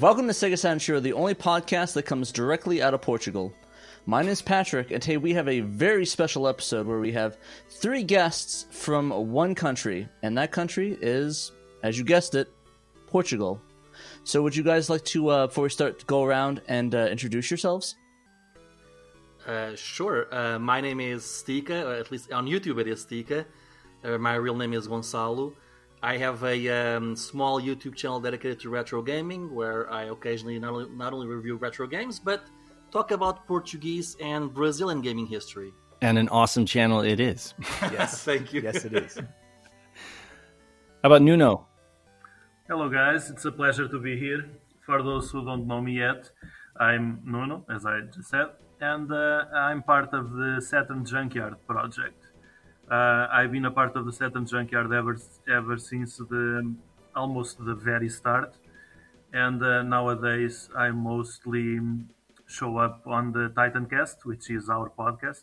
Welcome to Sega Saturn Show, the only podcast that comes directly out of Portugal. My name is Patrick, and today we have a very special episode where we have three guests from one country, and that country is, as you guessed it, Portugal. So, would you guys like to, uh, before we start, go around and uh, introduce yourselves? Uh, sure. Uh, my name is Stika, or at least on YouTube it is Stika. Uh, my real name is Gonçalo. I have a um, small YouTube channel dedicated to retro gaming where I occasionally not only, not only review retro games but talk about Portuguese and Brazilian gaming history. And an awesome channel it is. Yes, thank you. Yes, it is. How about Nuno? Hello, guys. It's a pleasure to be here. For those who don't know me yet, I'm Nuno, as I just said, and uh, I'm part of the Saturn Junkyard project. Uh, I've been a part of the Saturn Junkyard ever ever since the almost the very start, and uh, nowadays I mostly show up on the Titancast, which is our podcast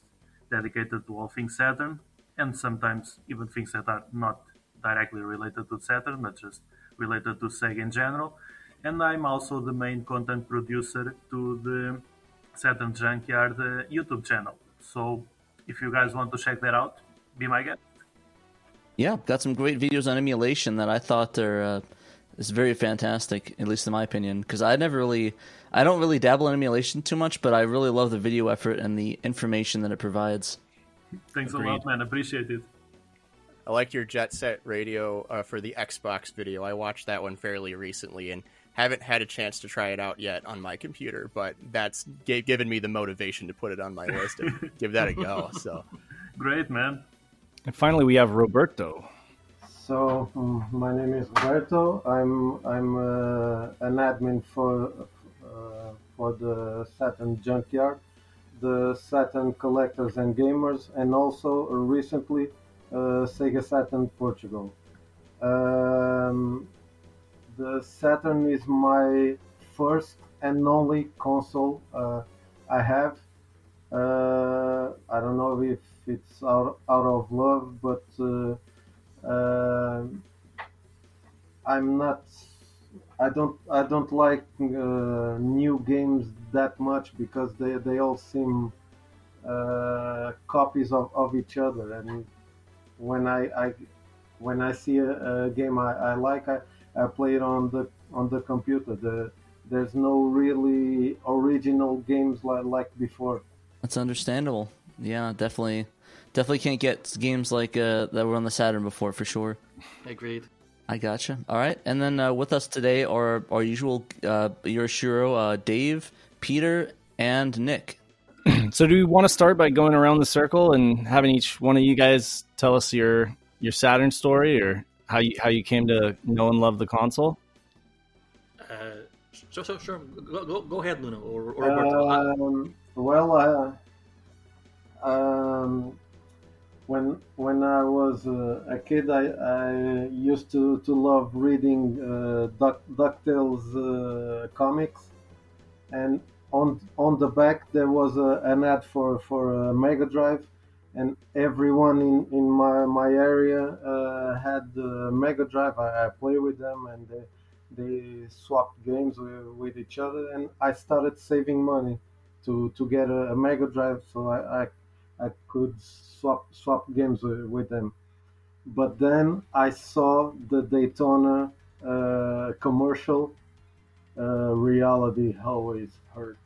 dedicated to all things Saturn, and sometimes even things that are not directly related to Saturn, but just related to Sega in general. And I'm also the main content producer to the Saturn Junkyard uh, YouTube channel. So if you guys want to check that out, be my guest. Yeah, got some great videos on emulation that I thought are uh, is very fantastic, at least in my opinion. Because I never really, I don't really dabble in emulation too much, but I really love the video effort and the information that it provides. Thanks a lot, man. Appreciate it. I like your Jet Set Radio uh, for the Xbox video. I watched that one fairly recently and haven't had a chance to try it out yet on my computer, but that's g- given me the motivation to put it on my list and give that a go. So, Great, man. And finally, we have Roberto. So mm, my name is Roberto. I'm I'm uh, an admin for uh, for the Saturn Junkyard, the Saturn collectors and gamers, and also recently uh, Sega Saturn Portugal. Um, the Saturn is my first and only console uh, I have. Uh, I don't know if it's out, out of love, but uh, uh, I'm not. I don't. I don't like uh, new games that much because they, they all seem uh, copies of, of each other. And when I, I when I see a, a game I, I like, I, I play it on the on the computer. The, there's no really original games like, like before. That's understandable. Yeah, definitely, definitely can't get games like uh, that were on the Saturn before for sure. Agreed. I gotcha. All right, and then uh, with us today are our usual uh, Yoshiro, uh, Dave, Peter, and Nick. So, do we want to start by going around the circle and having each one of you guys tell us your your Saturn story or how you how you came to know and love the console? Uh, sure, sure, sure. Go, go, go ahead, Nuno or, or Roberto. Uh, Um, well, uh, um, when when I was uh, a kid, I, I used to, to love reading uh, Duck, Ducktales uh, comics, and on on the back there was a, an ad for for a Mega Drive, and everyone in, in my my area uh, had the Mega Drive. I, I play with them, and they they swapped games with, with each other, and I started saving money to to get a, a Mega Drive. So I, I I could swap swap games with, them. But then I saw the Daytona uh, commercial. Uh, reality always hurts,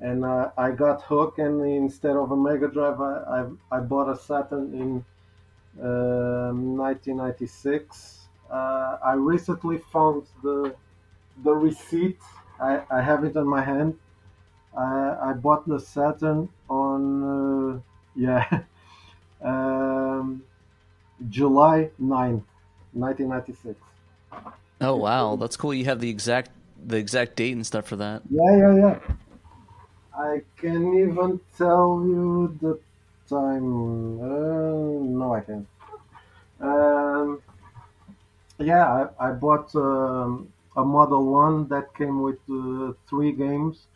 and I, I got hooked. And instead of a Mega Drive, I I, I bought a Saturn in um 1996. Uh, I recently found the the receipt. I, I have it on my hand. I, I bought the Saturn on uh, yeah um, July 9th, 1996. Oh wow, that's cool. You have the exact the exact date and stuff for that. Yeah, yeah, yeah. I can even tell you the time. Uh, no, I can't. Um, yeah, I, I bought um, a Model 1 that came with uh, three games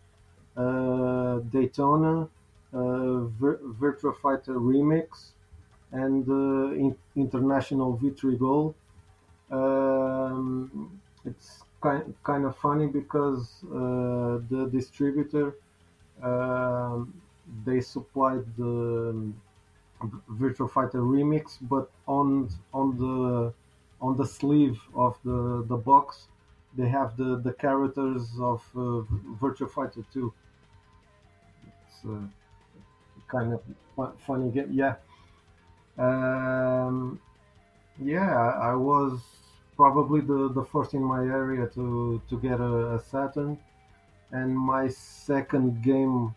Daytona, uh, Vir- Virtua Fighter Remix, and uh, in- International Victory Goal. Um, it's kind kind of funny because uh, the distributor um they supplied the Virtual Fighter remix, but on on the on the sleeve of the the box they have the the characters of uh, Virtual Fighter 2. It's uh, kind of funny game. Yeah. Um, yeah, I was probably the, the first in my area to, to get a, a Saturn, and my second game,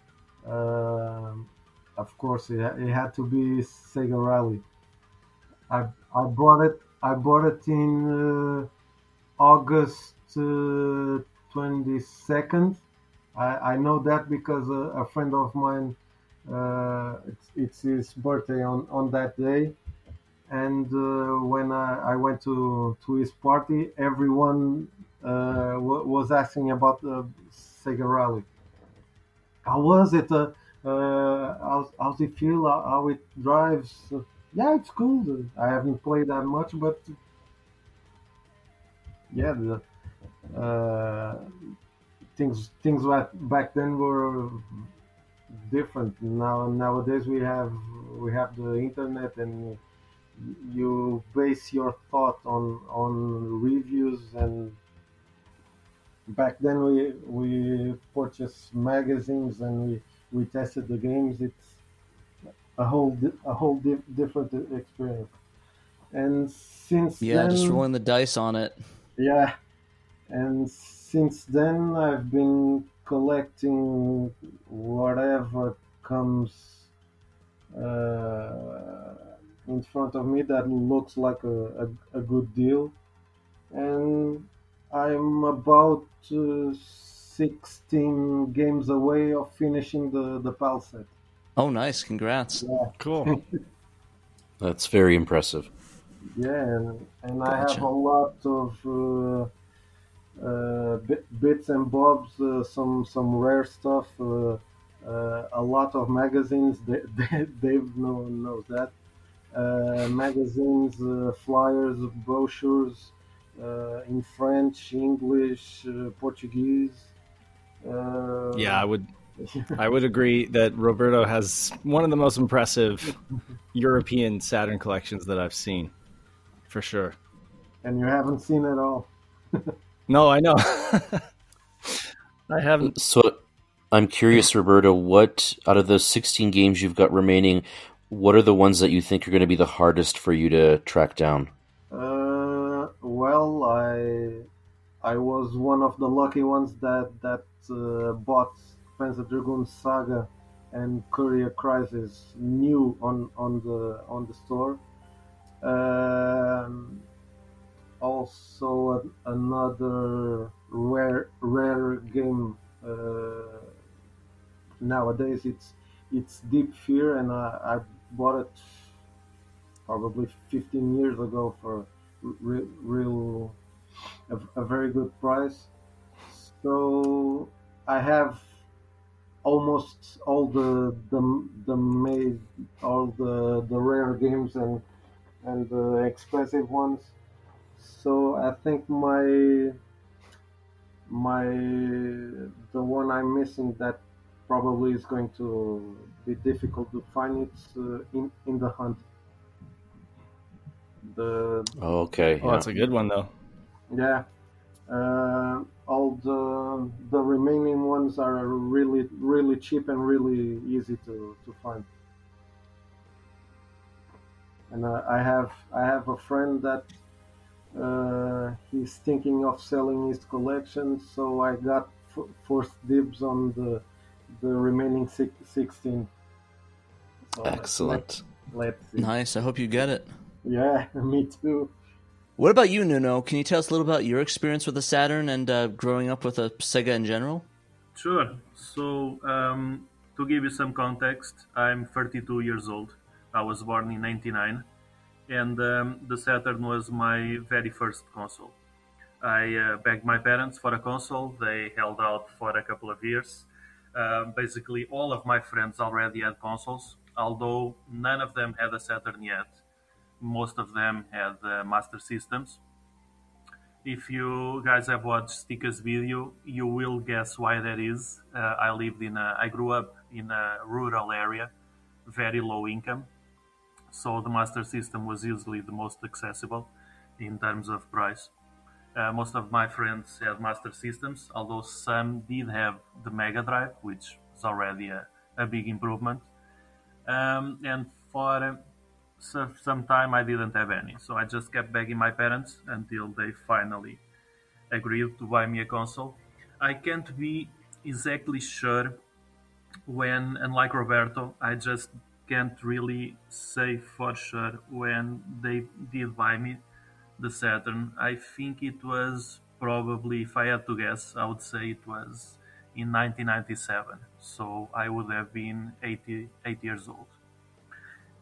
um of course, it, it had to be Sega Rally. I I bought it. I bought it in uh, August twenty second. I, I know that because a, a friend of mine, uh, it's, it's his birthday on, on that day, and uh, when I, I went to, to his party, everyone uh, w- was asking about the Sega Rally. How was it? Uh, uh, how's, how's it feel? How, how it drives? Uh, yeah, it's cool. I haven't played that much, but yeah, the, uh, things things back back then were different. Now nowadays we have we have the internet and you base your thought on on reviews and back then we we purchased magazines and we we tested the games. It's a whole a whole di- different experience. And since Yeah, then, just rolling the dice on it. yeah, and since then I've been collecting whatever comes uh, in front of me that looks like a, a, a good deal, and I'm about uh, 16 games away of finishing the the PAL set. Oh, nice! Congrats. Yeah. Cool. That's very impressive. Yeah, and, and I have a lot of uh, bit, bits and bobs, uh, some some rare stuff, uh, uh, a lot of magazines. Da- Da- Dave know, knows that. Uh, magazines, uh, flyers, brochures uh, in French, English, uh, Portuguese. Uh, Yeah, I would I would agree that Roberto has one of the most impressive European Saturn collections that I've seen. For sure. and you haven't seen it all. No, I know. I haven't So I'm curious, Roberto, what out of the 16 games you've got remaining, what are the ones that you think are going to be the hardest for you to track down? Uh, well, I I was one of the lucky ones that that uh, bought Panzer Dragoon Saga and Courier Crisis new on on the on the store. Um, also, another rare rare game uh, nowadays. It's it's Deep Fear, and I, I bought it probably 15 years ago for real, real a, a very good price. So I have almost all the the the made all the the rare games and and the expensive ones. So I think my my the one I'm missing that probably is going to be difficult to find. It's uh, in in the hunt. The Oh, okay. Oh, yeah. that's a good one though. yeah, uh, all the the remaining ones are really really cheap and really easy to, to find. And uh, I have I have a friend that uh, he's thinking of selling his collection, so I got f- first dibs on the the remaining six, sixteen. So Excellent. Let's, let's see. Nice. I hope you get it. Yeah, me too. What about you, Nuno? Can you tell us a little about your experience with the Saturn and uh, growing up with a Sega in general? Sure. So, um, to give you some context, I'm 32 years old. I was born in 99, and um, the Saturn was my very first console. I uh, begged my parents for a console. They held out for a couple of years. Uh, basically, all of my friends already had consoles, although none of them had a Saturn yet. Most of them had uh, Master Systems. if you guys have watched Stika's video, you will guess why that is. Uh, I lived in a, I grew up in a rural area, very low income, so the Master System was usually the most accessible in terms of price. Uh, most of my friends had Master Systems, although some did have the Mega Drive, which is already a, a big improvement. Um, and for so some time I didn't have any, so I just kept begging my parents until they finally agreed to buy me a console. I can't be exactly sure when, unlike Roberto, I just can't really say for sure when they did buy me the Saturn. I think it was probably, if I had to guess, I would say it was in 1997. So I would have been 80, 8 years old.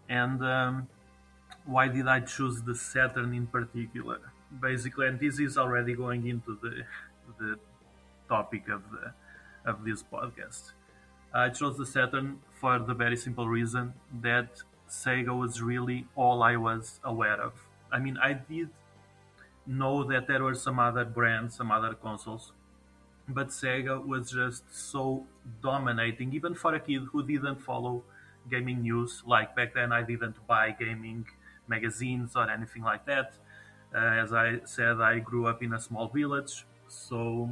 And um, why did I choose the Saturn in particular? Basically, and this is already going into the the topic of the of this podcast. I chose the Saturn for the very simple reason that Sega was really all I was aware of. I mean, I did know that there were some other brands, some other consoles, but Sega was just so dominating, even for a kid who didn't follow gaming news. Like back then, I didn't buy gaming magazines or anything like that. Uh, as I said, I grew up in a small village, so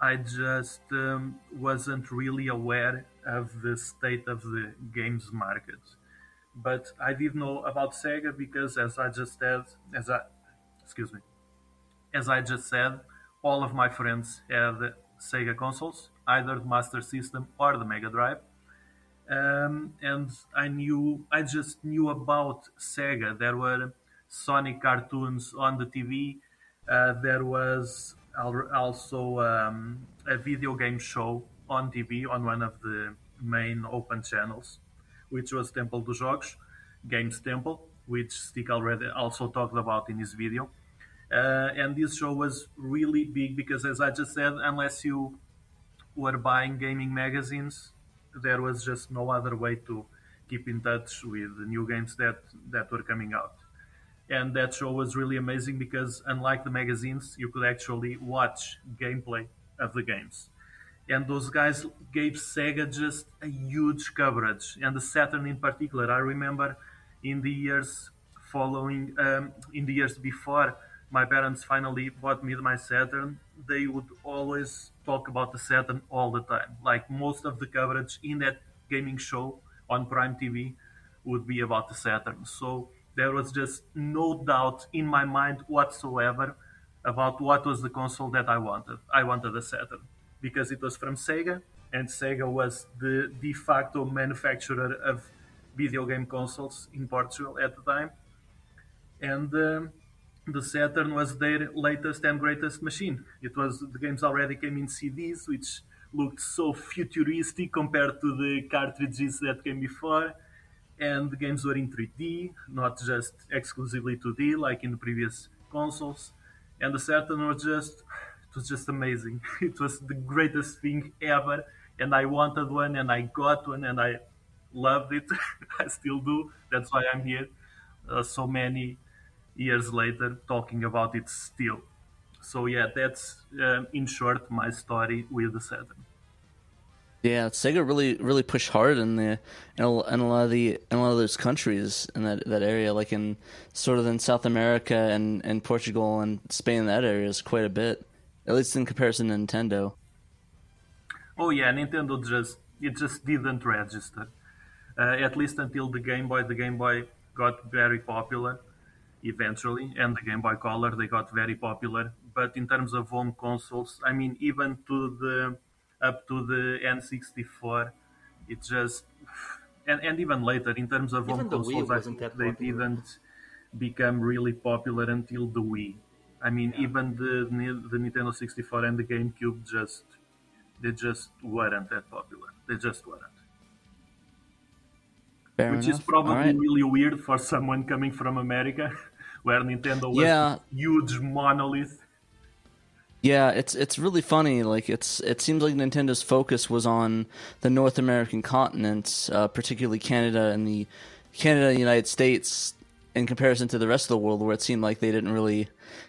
I just um, wasn't really aware of the state of the games market. But I did know about Sega because, as I just said, as I excuse me, as I just said, all of my friends had Sega consoles, either the Master System or the Mega Drive um, and I knew I just knew about Sega. There were Sonic cartoons on the TV. Uh, there was also um, a video game show on TV on one of the main open channels, which was Templo dos Jogos, Games Temple, which Stick already also talked about in his video. Uh, and this show was really big because, as I just said, unless you were buying gaming magazines, there was just no other way to keep in touch with the new games that that were coming out. And that show was really amazing because unlike the magazines, you could actually watch gameplay of the games. And those guys gave Sega just a huge coverage, and the Saturn in particular. I remember in the years following, um, in the years before my parents finally bought me my Saturn, they would always talk about the Saturn all the time. Like most of the coverage in that gaming show on Prime TV would be about the Saturn. So there was just no doubt in my mind whatsoever about what was the console that I wanted. I wanted a Saturn because it was from Sega, and Sega was the de facto manufacturer of video game consoles in Portugal at the time. And um, the Saturn was their latest and greatest machine. It was the games already came in CDs, which looked so futuristic compared to the cartridges that came before. And the games were in 3D, not just exclusively 2D like in the previous consoles. And the Saturn was just it was just amazing. It was the greatest thing ever, and I wanted one, and I got one, and I loved it. I still do. That's why I'm here. Uh, so many years later talking about it still. So yeah, that's um, in short my story with the Saturn. Yeah, Sega really really pushed hard in the in a, lot of the in a lot of those countries in that that area, like in sort of in South America and, and Portugal and Spain. That area is quite a bit, at least in comparison to Nintendo. Oh yeah, Nintendo just it just didn't register, uh, at least until the Game Boy. The Game Boy got very popular, eventually, and the Game Boy Color they got very popular. But in terms of home consoles, I mean, even to the up to the N64, it just and, and even later in terms of Even home the Wii consoles, I wasn't think that they popular. didn't become really popular until the Wii. I mean, even the the Nintendo 64 and the GameCube just they just weren't that popular. They just weren't. Fair Which is probably All right. really weird for someone coming from America, where Nintendo was Yeah. this huge monolith. Yeah, it's it's really funny. Like it's it seems like Nintendo's focus was on the North American continent, uh, particularly Canada and the Canada and the United States, in comparison to the rest of the world, where it seemed like they didn't really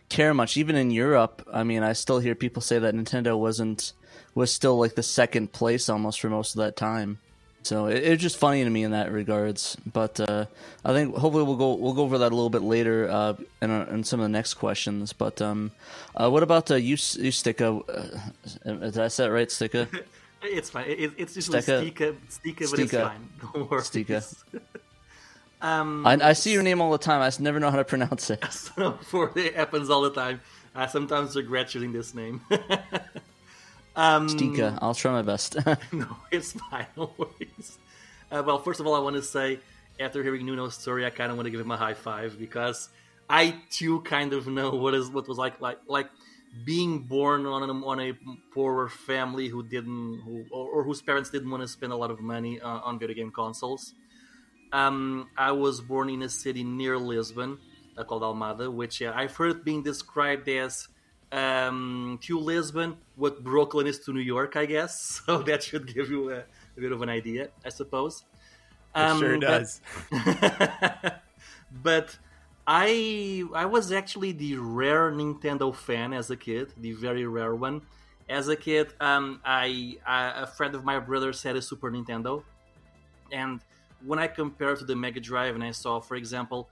care much. Even in Europe, I mean, I still hear people say that Nintendo wasn't was still like the second place almost for most of that time. So it, it's just funny to me in that regards. But uh, I think hopefully we'll go we'll go over that a little bit later uh, in, uh, in some of the next questions. But um, uh, what about uh, you, you Stika? Uh, did I say it right, Stika? It's fine. It, it's usually Stika. Stika, Stika, but it's fine. Don't worry. Stika. um, I, I see your name all the time. I just never know how to pronounce it. so for it happens all the time. I sometimes regret choosing this name. Um. I'll try my best. no, it's fine. No worries. Uh, well, first of all, I want to say, after hearing Nuno's story, I kind of want to give him a high five because I too kind of know what is what was like like like being born on a, on a poorer family who didn't who, or, or whose parents didn't want to spend a lot of money uh, on video game consoles. Um, I was born in a city near Lisbon uh, called Almada, which uh, I've heard being described as um, to Lisbon what Brooklyn is to New York, I guess. So that should give you a, a bit of an idea, I suppose. It sure Um, but- does. but I I was actually the rare Nintendo fan as a kid, the very rare one. As a kid, um, I, I a friend of my brother's had a Super Nintendo, and when I compared to the Mega Drive and I saw, for example,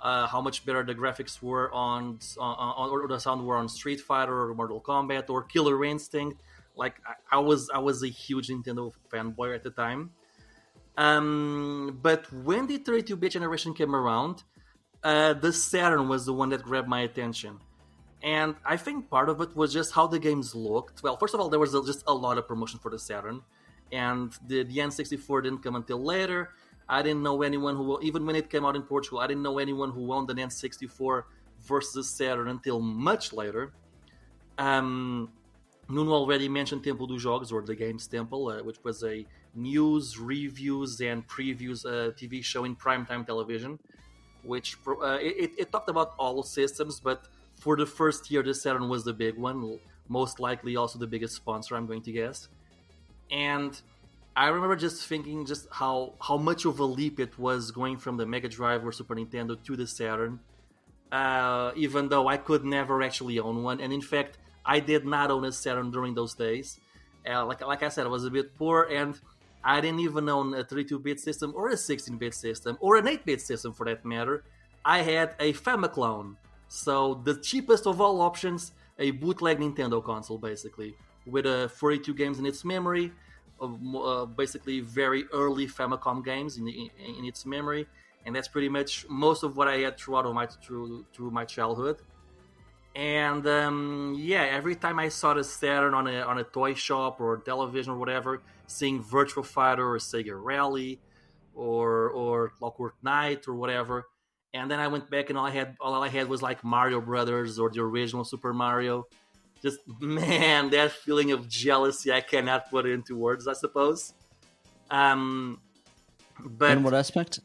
uh, how much better the graphics were on, on, or the sound were on Street Fighter or Mortal Kombat or Killer Instinct, like I, I was I was a huge Nintendo fanboy at the time. Um, but when the 32-bit generation came around, uh, the Saturn was the one that grabbed my attention. And I think part of it was just how the games looked. Well, first of all, there was just a lot of promotion for the Saturn, and the, the N64 didn't come until later. I didn't know anyone who, even when it came out in Portugal, I didn't know anyone who owned an N64 versus Saturn until much later. Um, Nuno already mentioned Templo dos Jogos, or the Games Temple, uh, which was a news, reviews, and previews uh, TV show in primetime television. Which uh, it, it talked about all systems, but for the first year, the Saturn was the big one, most likely also the biggest sponsor. I'm going to guess. And I remember just thinking just how how much of a leap it was going from the Mega Drive or Super Nintendo to the Saturn. Uh, even though I could never actually own one, and in fact, I did not own a Saturn during those days. Uh, like like I said, I was a bit poor, and I didn't even own a 32-bit system or a 16-bit system or an 8-bit system for that matter. I had a Famiclone, so the cheapest of all options, a bootleg Nintendo console, basically, with uh, 42 games in its memory, uh, basically very early Famicom games in, in, in its memory, and that's pretty much most of what I had throughout my through through my childhood. And um, yeah, every time I saw the Saturn on a on a toy shop or television or whatever, seeing Virtual Fighter or Sega Rally or or Clockwork Knight or whatever, and then I went back and all I had all I had was like Mario Brothers or the original Super Mario. Just man, that feeling of jealousy I cannot put into words, I suppose. Um, but In what aspect?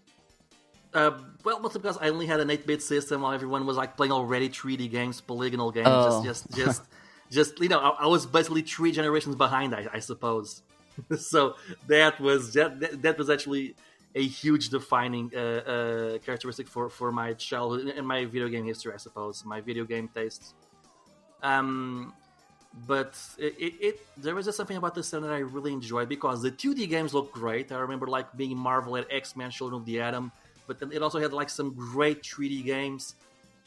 uh, well, mostly because I only had an 8-bit system while everyone was like playing already 3D games, polygonal games. Oh. Just, just, just, just you know, I, I was basically three generations behind, I, I suppose. so that was that, that, that was actually a huge defining uh, uh, characteristic for, for my childhood and my video game history, I suppose, my video game tastes. Um, but it, it, it there was just something about the Saturn that I really enjoyed because the 2D games looked great. I remember like being Marvel at X Men: Children of the Atom, but then it also had like some great 3D games,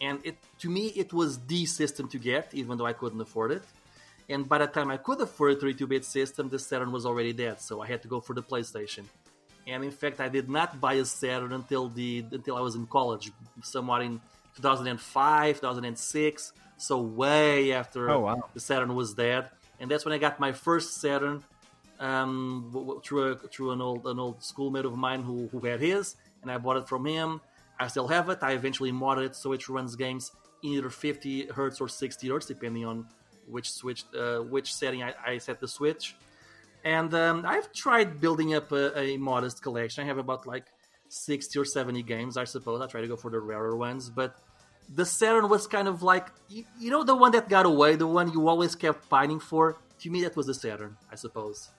and it to me it was the system to get, even though I couldn't afford it. And by the time I could afford a 32-bit system, the Saturn was already dead, so I had to go for the PlayStation. And in fact, I did not buy a Saturn until the until I was in college, somewhat in 2005, 2006. So way after Oh, wow. the Saturn was dead, and that's when I got my first Saturn um, through a, through an old an old schoolmate of mine who, who had his, and I bought it from him. I still have it. I eventually modded it so it runs games in either 50 hertz or 60 hertz, depending on which switch uh, which setting I, I set the switch. And um, I've tried building up a, a modest collection. I have about like 60 or 70 games, I suppose. I try to go for the rarer ones, but the Saturn was kind of like you, you know the one that got away, the one you always kept pining for. To me, that was the Saturn, I suppose.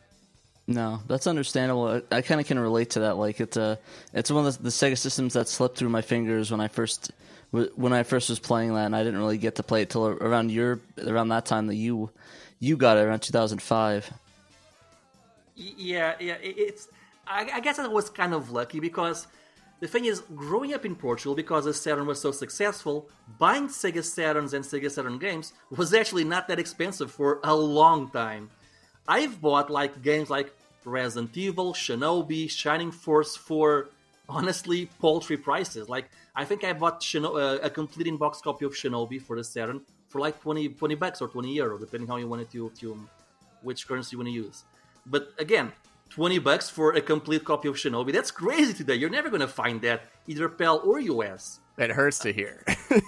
No, that's understandable. I, I kind of can relate to that. Like it's a, it's one of the, the, Sega systems that slipped through my fingers when I first, when I first was playing that, and I didn't really get to play it till around your, around that time that you, you got it around 2005. Yeah, yeah. It's, I, I guess I was kind of lucky because the thing is, growing up in Portugal, because the Saturn was so successful, buying Sega Saturns and Sega Saturn games was actually not that expensive for a long time. I've bought like games like Resident Evil, Shinobi, Shining Force for honestly paltry prices. Like I think I bought Shino- uh, a complete in-box copy of Shinobi for the Saturn for like 20, 20 bucks or 20 euro, depending how you want to, to which currency you want to use. But again, 20 bucks for a complete copy of Shinobi. That's crazy today. You're never going to find that either PAL or US. It hurts to hear.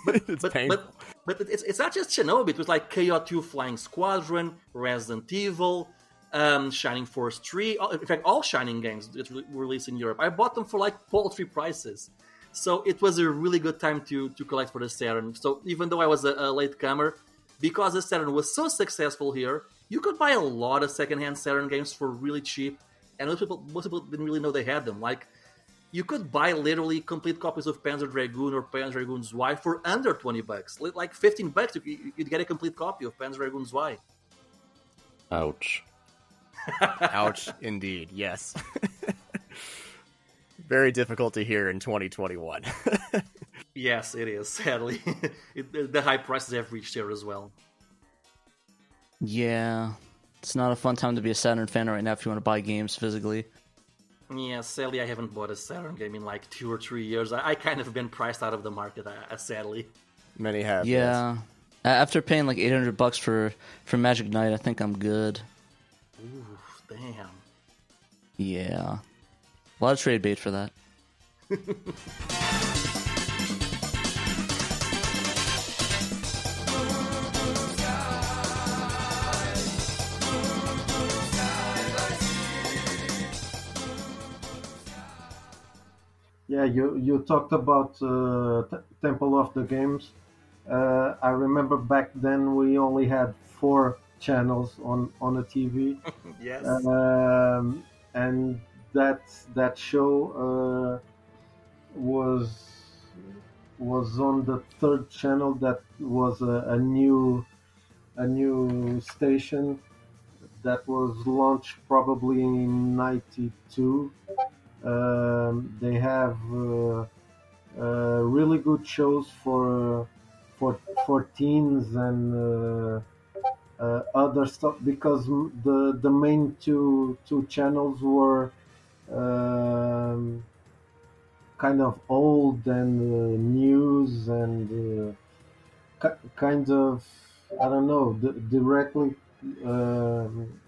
but, it's but, painful. But, but it's, it's not just Shinobi. It was like KO2 Flying Squadron, Resident Evil, um, Shining Force 3. In fact, all Shining games that were released in Europe. I bought them for like paltry prices. So it was a really good time to, to collect for the Saturn. So even though I was a, a late comer, because the Saturn was so successful here, you could buy a lot of secondhand Saturn games for really cheap, and most people most people didn't really know they had them. Like you could buy literally complete copies of Panzer Dragoon or Panzer Dragoon Zwei for under twenty bucks, like fifteen bucks. You'd get a complete copy of Panzer Dragoon Zwei. Ouch. Ouch, indeed. Yes. Very difficult to hear in 2021. yes, it is. Sadly, it, the high prices have reached here as well. Yeah, it's not a fun time to be a Saturn fan right now if you want to buy games physically. Yeah, sadly, I haven't bought a Saturn game in like two or three years. I, I kind of been priced out of the market, uh, sadly. Many have. Yeah. Yes. After paying like 800 bucks for, for Magic Knight, I think I'm good. Ooh, damn. Yeah. A lot of trade bait for that. Yeah, you you talked about uh, Temple of the Games. Uh, I remember back then we only had four channels on on a TV. yes. Um, and that that show uh, was was on the third channel. That was a, a new a new station that was launched probably in '92. Um, they have uh, uh, really good shows for for for teens and uh, uh, other stuff because the the main two two channels were um, kind of old and uh, news and uh, kind of I don't know directly. Um,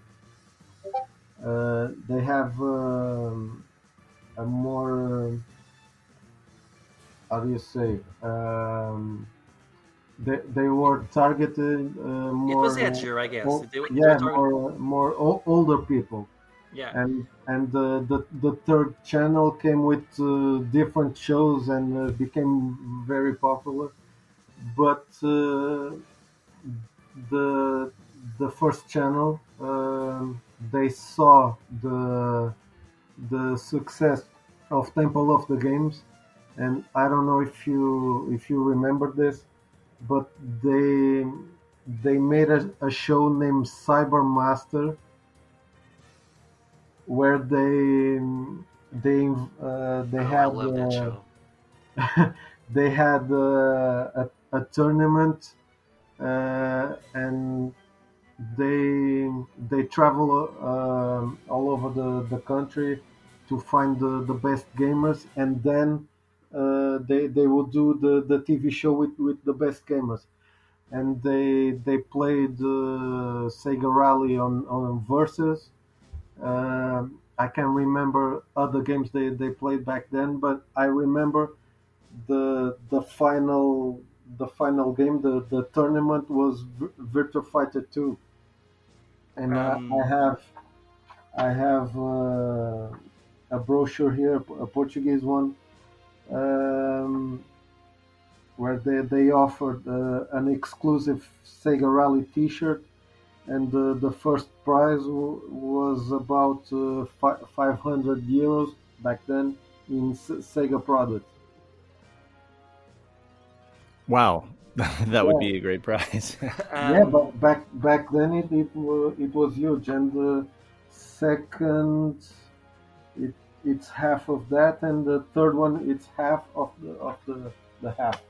uh, they have um, a more how do you say um, they, they were targeted uh, more. It was edgier, I guess. More, they, they yeah, more more older people. Yeah. And and uh, the the third channel came with uh, different shows and uh, became very popular, but uh, the the first channel um, they saw the the success of Temple of the Games, and I don't know if you if you remember this but they they made a, a show named Cybermaster where they they uh, they oh, had uh, they had uh, a, a tournament uh, and they they travel um, all over the, the country to find the, the best gamers and then uh, they they will do the, the TV show with, with the best gamers, and they they played uh, Sega Rally on on versus. Uh, I can't remember other games they, they played back then, but I remember the the final the final game the, the tournament was Virtua Fighter 2 and um, I, I, have I have uh, a brochure here a Portuguese one um, where they, they offered uh, an exclusive Sega Rally T-shirt and uh, the first prize w- was about uh, fi- 500 euros back then in S- Sega product. Wow, that would be a great prize. yeah, Um, but back back then it it, it was huge, and the second it it's half of that, and the third one it's half of the of the the half.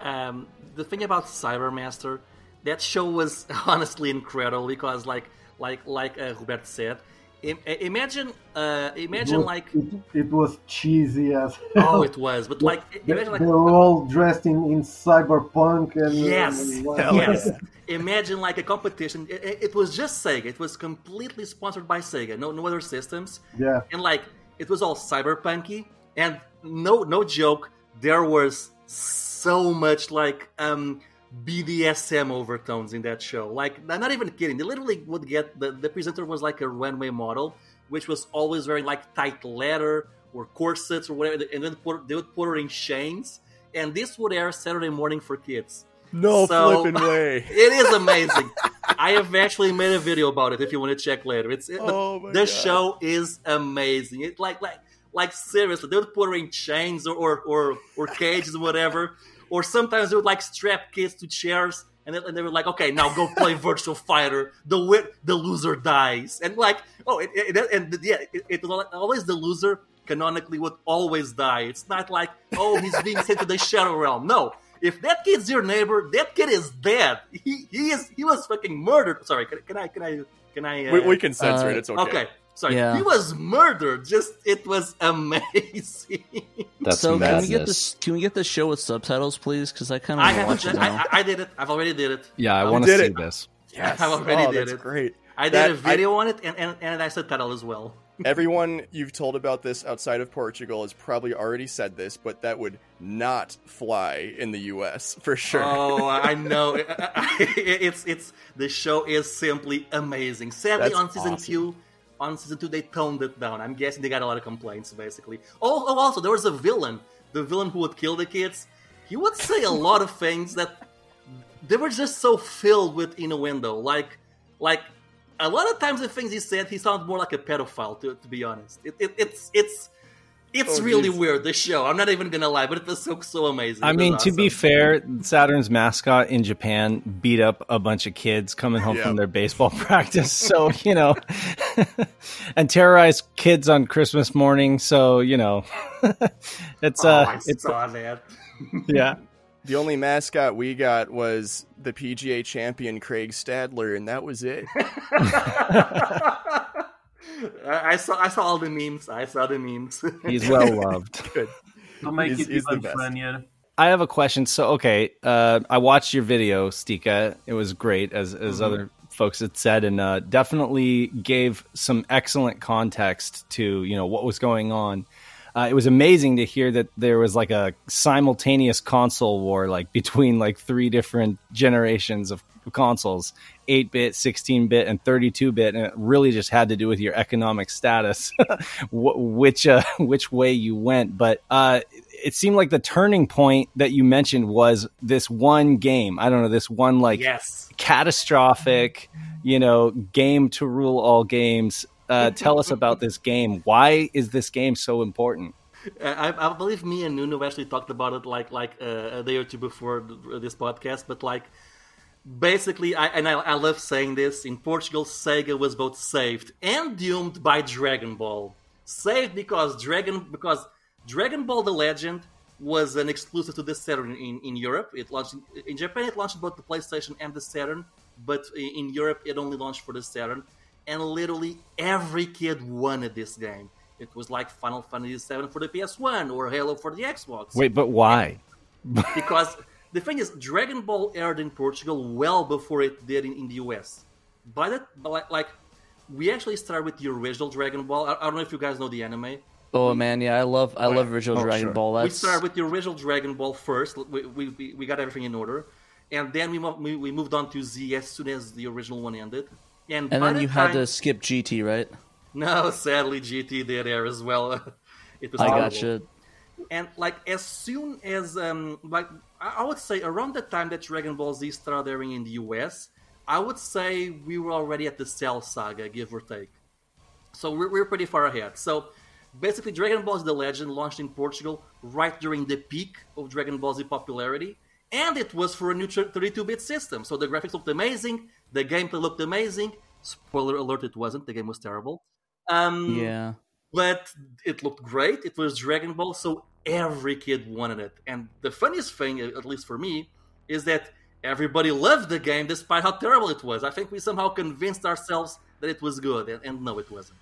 um, the thing about Cybermaster, that show was honestly incredible because, like, like, like uh, Roberto said, imagine, uh, imagine it was, like, it, it was cheesy as oh, it was, but like, they, imagine like, they were all dressed in, in cyberpunk and yes, and yes. Imagine like a competition. It, it- it was just Sega. It was completely sponsored by Sega. No, no other systems. yeah. and like it was all cyberpunky and no no joke there was so much like um BDSM overtones in that show like I'm not even kidding they literally would get the, the presenter was like a runway model which was always wearing like tight leather or corsets or whatever and then put, they would put her in chains and this would air Saturday morning for kids No So- flipping way. it is amazing. I have actually made a video about it. If you want to check later, it's it, Oh the, show is amazing. It like like like seriously, they would put her in chains or or or, or cages or whatever. Or sometimes they would like strap kids to chairs. And they, and they were like, okay, now go play Virtual Fighter. The wi- the loser dies, and like, oh, it, it, it- and yeah, it, it was always the loser. Canonically, would always die. It's not like, oh, he's being sent to the Shadow Realm. No, if that kid's your neighbor, that kid is dead. He he is he was fucking murdered. Sorry, can, can I can I can I? Uh, We, we can censor Uh, it. It's okay. Okay, sorry. Yeah. He was murdered. Just it was amazing. That's so can madness. we get this? Can we get the show with subtitles, please? Because I kind of I want to have watch it. I, I, I did it. I've already did it. yeah, I Um, want to see it. this. Yes. I already oh, did that's it. great. I did That- a video on it and, and, and I subtitle as well. Everyone you've told about this outside of Portugal has probably already said this, but that would not fly in the U.S. for sure. Oh, I know. it's it's the show is simply amazing. Sadly, That's on season awesome. two, on season two they toned it down. I'm guessing they got a lot of complaints. Basically. Oh, oh, also there was a villain. The villain who would kill the kids. He would say a lot of things that they were just so filled with innuendo. Like, like a lot of times the things he said, he sounds more like a pedophile. To, to be honest, it, it, it's it's. It's Oh, really jeez. weird, the show. I'm not even gonna lie, but it was so so amazing. I It was mean, to be fair, Saturn's mascot in Japan beat up a bunch of kids coming home Yeah. from their baseball practice. So, you know, and terrorized kids on Christmas morning. So, you know, it's, Oh, uh, I it's, saw that. yeah. The only mascot we got was the PGA champion Craig Stadler, and that was it. I I saw I saw all the memes. I saw the memes. He's well loved. Good. To make He's- he's the even best. funnier, I have a question. So, okay, uh, I watched your video, Stika. It was great, as as other folks had said, and uh, definitely gave some excellent context to you know what was going on. Uh, it was amazing to hear that there was like a simultaneous console war, like between like three different generations of consoles 8 bit, 16 bit, and 32 bit. And it really just had to do with your economic status, which, uh, which way you went. But uh, it seemed like the turning point that you mentioned was this one game. I don't know, this one like yes. catastrophic, you know, game to rule all games. Uh, tell us about this game. Why is this game so important? Uh, I, I believe me and Nuno actually talked about it like like uh, a day or two before th- this podcast. But like basically, I and I, I love saying this in Portugal, Sega was both saved and doomed by Dragon Ball. Saved because Dragon because Dragon Ball: The Legend was an exclusive to the Saturn in, in Europe. It launched in, in Japan. It launched both the PlayStation and the Saturn, but in, in Europe it only launched for the Saturn. And literally every kid wanted this game. It was like Final Fantasy VII for the PS1 or Halo for the Xbox Wait, but why? because the thing is, Dragon Ball aired in Portugal well before it did in, in the US. By that, but like, like, we actually start with the original Dragon Ball. I, I don't know if you guys know the anime. Oh man, yeah, I love I love original Oh, Dragon sure. Ball. We start with the original Dragon Ball first. We, we, we, we got everything in order, and then we, mo- we we moved on to Z as soon as the original one ended. And, and by then the you had time- to skip GT, right? No, sadly, GT did air as well. it was I horrible. gotcha. And like as soon as um like I would say around the time that Dragon Ball Z started airing in the US, I would say we were already at the Cell Saga, give or take. So we're, we're pretty far ahead. So basically, Dragon Ball Z The Legend launched in Portugal right during the peak of Dragon Ball Z popularity, and it was for a new 32-bit system. So the graphics looked amazing, the gameplay looked amazing. Spoiler alert: it wasn't. The game was terrible. Um, Yeah. But it looked great. It was Dragon Ball, so every kid wanted it. And the funniest thing, at least for me, is that everybody loved the game despite how terrible it was. I think we somehow convinced ourselves that it was good, and, and no, it wasn't.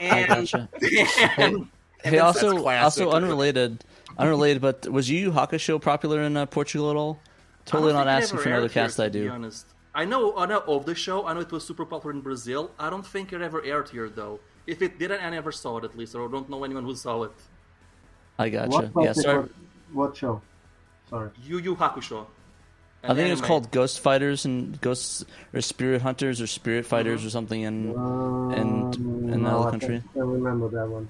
I gotcha. and- Hey, also, also unrelated, unrelated, but was Yu Yu Hakusho popular in uh, Portugal at all? Totally don't not think it asking for another aired here, cast. I to be do. honest. I know, I know of the show. I know it was super popular in Brazil. I don't think it ever aired here, though. If it didn't, I never saw it at least, or don't know anyone who saw it. I gotcha. What, Yeah, sorry. was- what show? Sorry. Yu Yu Hakusho. I think it was called Ghost Fighters and Ghosts or Spirit Hunters or Spirit Fighters Mm-hmm. or something in Um, in no, another I country. can't, can't remember that one.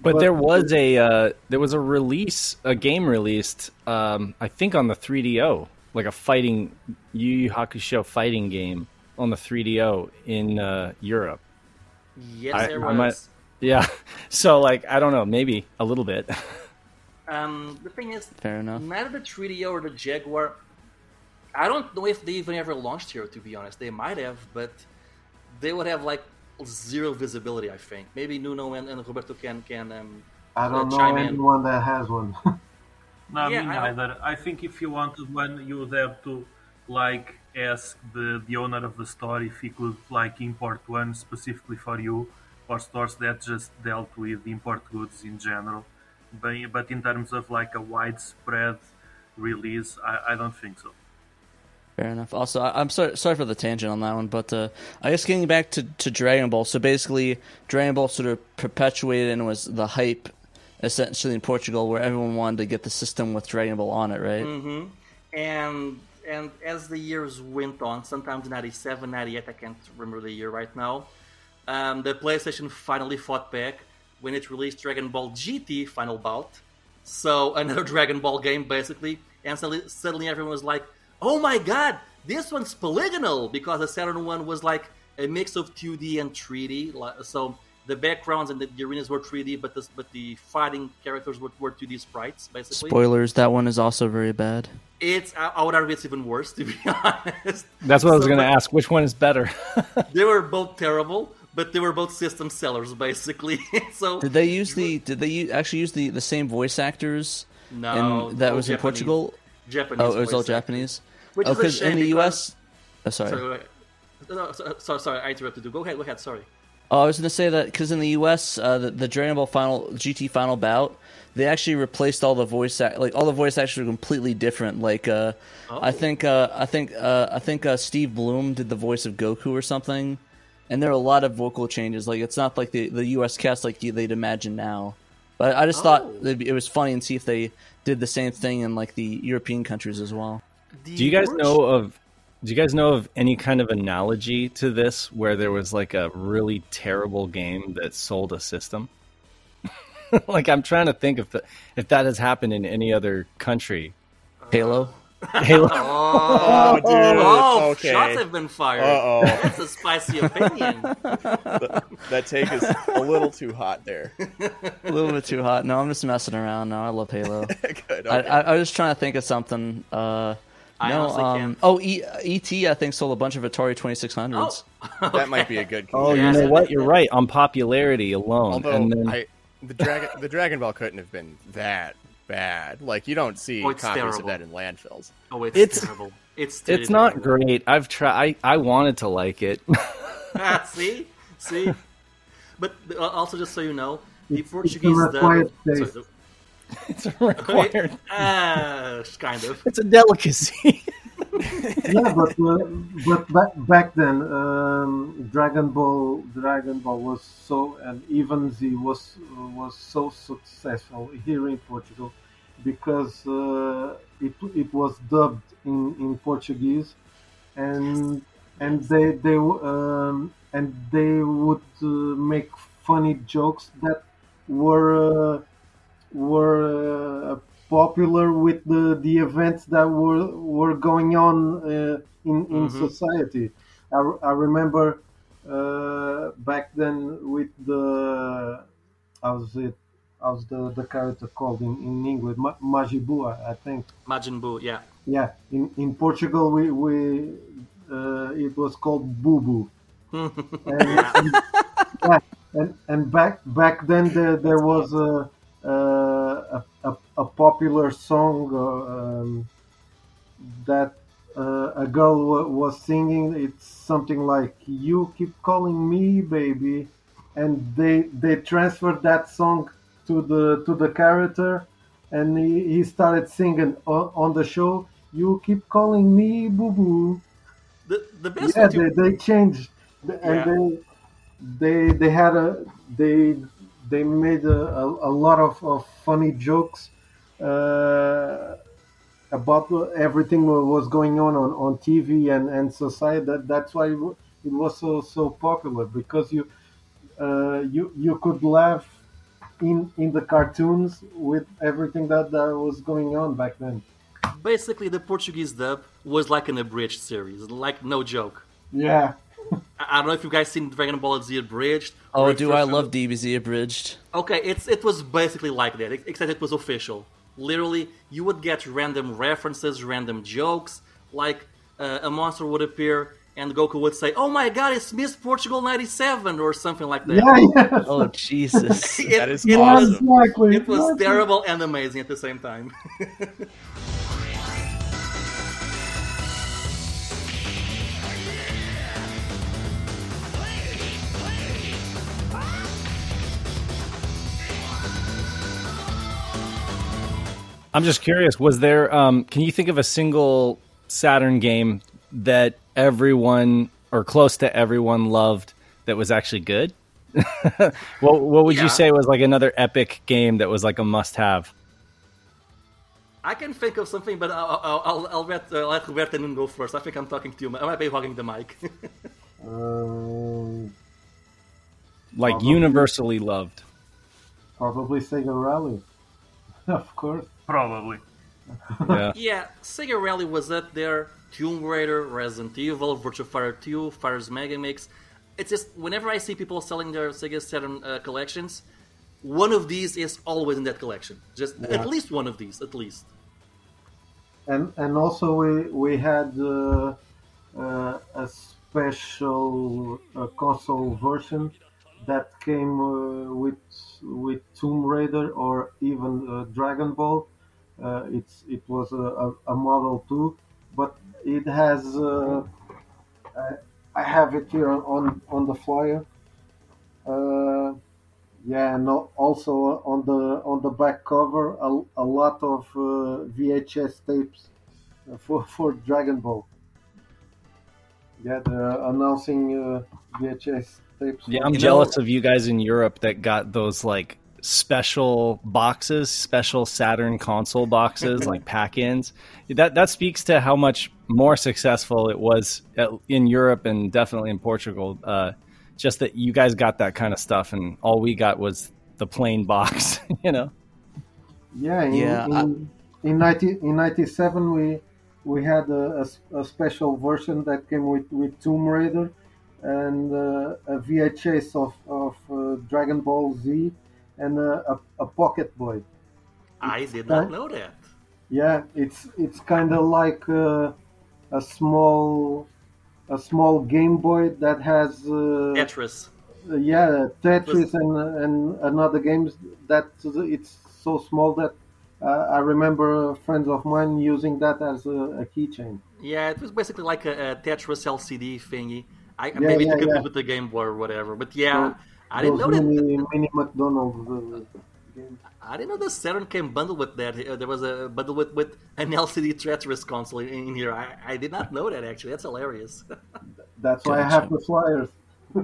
But But- there was a uh, there was a release, a game released, um, I think on the 3DO, like a fighting Yu Yu Hakusho fighting game on the 3DO in uh, Europe. Yes, I- there I was. might- Yeah, so like I don't know, maybe a little bit. Um, the thing is, Fair enough. neither the 3DO or the Jaguar. I don't know if they even ever launched here. To be honest, they might have, but they would have like zero visibility. I think maybe Nuno and, and Roberto can can. Um, I don't Uh, know chime in. anyone that has one. No, Yeah, me I- neither. I think if you wanted one, you would have to like ask the, the owner of the store if he could like import one specifically for you, or stores that just dealt with import goods in general. But, but in terms of like a widespread release, I, I don't think so. Fair enough. Also, I, I'm sorry sorry for the tangent on that one, but uh, I guess getting back to, to Dragon Ball. So basically, Dragon Ball sort of perpetuated and was the hype, essentially in Portugal, where everyone wanted to get the system with Dragon Ball on it, right? hmm And and as the years went on, sometimes 97, 98, I can't remember the year right now. Um, the PlayStation finally fought back when it released Dragon Ball GT Final Bout. So another Dragon Ball game, basically, and suddenly, suddenly everyone was like, "Oh my God, this one's polygonal!" Because the Saturn one was like a mix of 2D and 3D. So the backgrounds and the, the arenas were 3D, but the but the fighting characters were, were 2D sprites, basically. Spoilers: that one is also very bad. It's I I would argue it's even worse to be honest. That's what I was going to ask. Which one is better? They were both terrible, but they were both system sellers basically. so Did they use the? Did they u- actually use the, the same voice actors? no, in, that all was in Japanese. Portugal. Japanese. Oh, it was all. Japanese. Which oh, because in the U.S. Oh, sorry. Sorry. No, so, so- sorry, I interrupted you. Go ahead, go ahead. Sorry. Oh, I was going to say that because in the U.S., uh, the, the Dragon Ball Final GT Final Bout, they actually replaced all the voice act, like all the voice actors were completely different. Like, uh, I Oh. think, uh, I think, uh, I think uh, Steve Blum did the voice of Goku or something, and there are a lot of vocal changes. Like, it's not like the the U.S. cast like they'd imagine now. But I just thought Oh. it'd be- it was funny and see if they did the same thing in like the European countries as well. The Do you guys worst- know of? Do you guys know of any kind of analogy to this where there was like a really terrible game that sold a system? like I'm trying to think if the, if that has happened in any other country. Halo. Halo. Oh, dude, Oh, okay. shots have been fired. Uh-oh. That's a spicy opinion. that take is a little too hot there. a little bit too hot. No, I'm just messing around. No, I love Halo. Good. I. I, I was just trying to think of something. Uh, I no, honestly um, can't. oh, e, ET, I think sold a bunch of Atari 2600s. Oh, That might be a good. Oh, you know what? You're right. On popularity alone, Although and then I, the dragon, the Dragon Ball couldn't have been that bad. Like you don't see Oh, it's copies terrible. of that in landfills. oh, it's, It's- terrible. It's it's not terrible. great. I've tried. I, I wanted to like it. Ah, see, see. But uh, also, just so you know, the It's- it's a Portuguese dub. sorry, the- it's required. Ah, kind of. It's a delicacy. yeah, but uh, but back, back then, um, Dragon Ball Dragon Ball was so and even Z was was so successful here in Portugal because uh, it it was dubbed in, in Portuguese and and they they um, and they would uh, make funny jokes that were uh, were uh, popular with the, the events that were were going on uh, in in society. I, I remember uh, back then with the how's it how's the, the character called in, in English Ma- Majibua I think Majin Buu, yeah. yeah in, in Portugal we we uh, it was called Bubu and, yeah, and and back back then there, there was a a, a, a popular song uh, um, that uh, a girl wa- was singing. It's something like "You keep calling me, baby," and they they transferred that song to the to the character, and he, he started singing on, on the show. You keep calling me, boo boo. The, the best Yeah, they, they changed, and Yeah. they they they had a they they made a, a, a lot of, of funny jokes uh, about everything that was going on on, on TV and, and society. That that's why it was so so popular because you uh, you you could laugh in in the cartoons with everything that, that was going on back then. basically the Portuguese dub was like an abridged series, like no joke. Yeah. I I don't know if you guys seen Dragon Ball Z abridged. Oh, do I love DBZ abridged? Okay, it's it was basically like that, except it was official. Literally, you would get random references, random jokes, like uh, a monster would appear and Goku would say, "Oh my God, it's Miss Portugal '97" or something like that. Yeah, yeah. Oh Jesus! It, That is it awesome. was Exactly. it was terrible and amazing at the same time. I'm just curious. Was there? Um, can you think of a single Saturn game that everyone or close to everyone loved that was actually good? what What would Yeah. you say was like another epic game that was like a must-have? I can think of something, but I'll, I'll, I'll, I'll let, uh, let Roberto go first. I think I'm talking to you. I might be hogging the mic. Um, Like Probably. universally loved. probably Sega Rally. of course. Probably. Yeah. yeah, Sega Rally was up there. Tomb Raider, Resident Evil, Virtua Fighter 2, Fighters Mega Mix. It's just whenever I see people selling their Sega Saturn uh, collections, one of these is always in that collection. Just at least one of these, at least. and and also we we had uh, uh, a special uh, console version that came uh, with with Tomb Raider or even uh, Dragon Ball. Uh, it's it was a, a, a model too, but it has. Uh, I, I have it here on on the flyer. Uh, yeah, and also on the on the back cover, a, a lot of uh, VHS tapes uh, for for Dragon Ball. Yeah, they're announcing uh, VHS tapes. Yeah, I'm You know- jealous of you guys in Europe that got those like special boxes, special Saturn console boxes, like pack-ins. That that speaks to how much more successful it was at, in Europe and definitely in Portugal. Uh, just that you guys got that kind of stuff, and all we got was the plain box. You know. Yeah, in, Yeah, I- in, in ninety in ninety seven we we had a special version that came with, with Tomb Raider and uh, a VHS of of uh, Dragon Ball Z and a, a, a Pocket Boy. I did not know that. Yeah, it's it's kind of like uh, a small a small Game Boy that has uh, Tetris. yeah Tetris and and another games that it's so small that uh, I remember friends of mine using that as a, a keychain. Yeah, it was basically like a, a Tetris LCD thingy. I Yeah, maybe yeah, to compete yeah. with the Game Boy or whatever. But yeah, I didn't know Those that. mini, mini McDonald's uh. I didn't know the Saturn came bundled with that. Uh, there was a bundle with, with an LCD Tetris console in, in here. I, I did not know that actually. That's hilarious. That's why I have the flyers.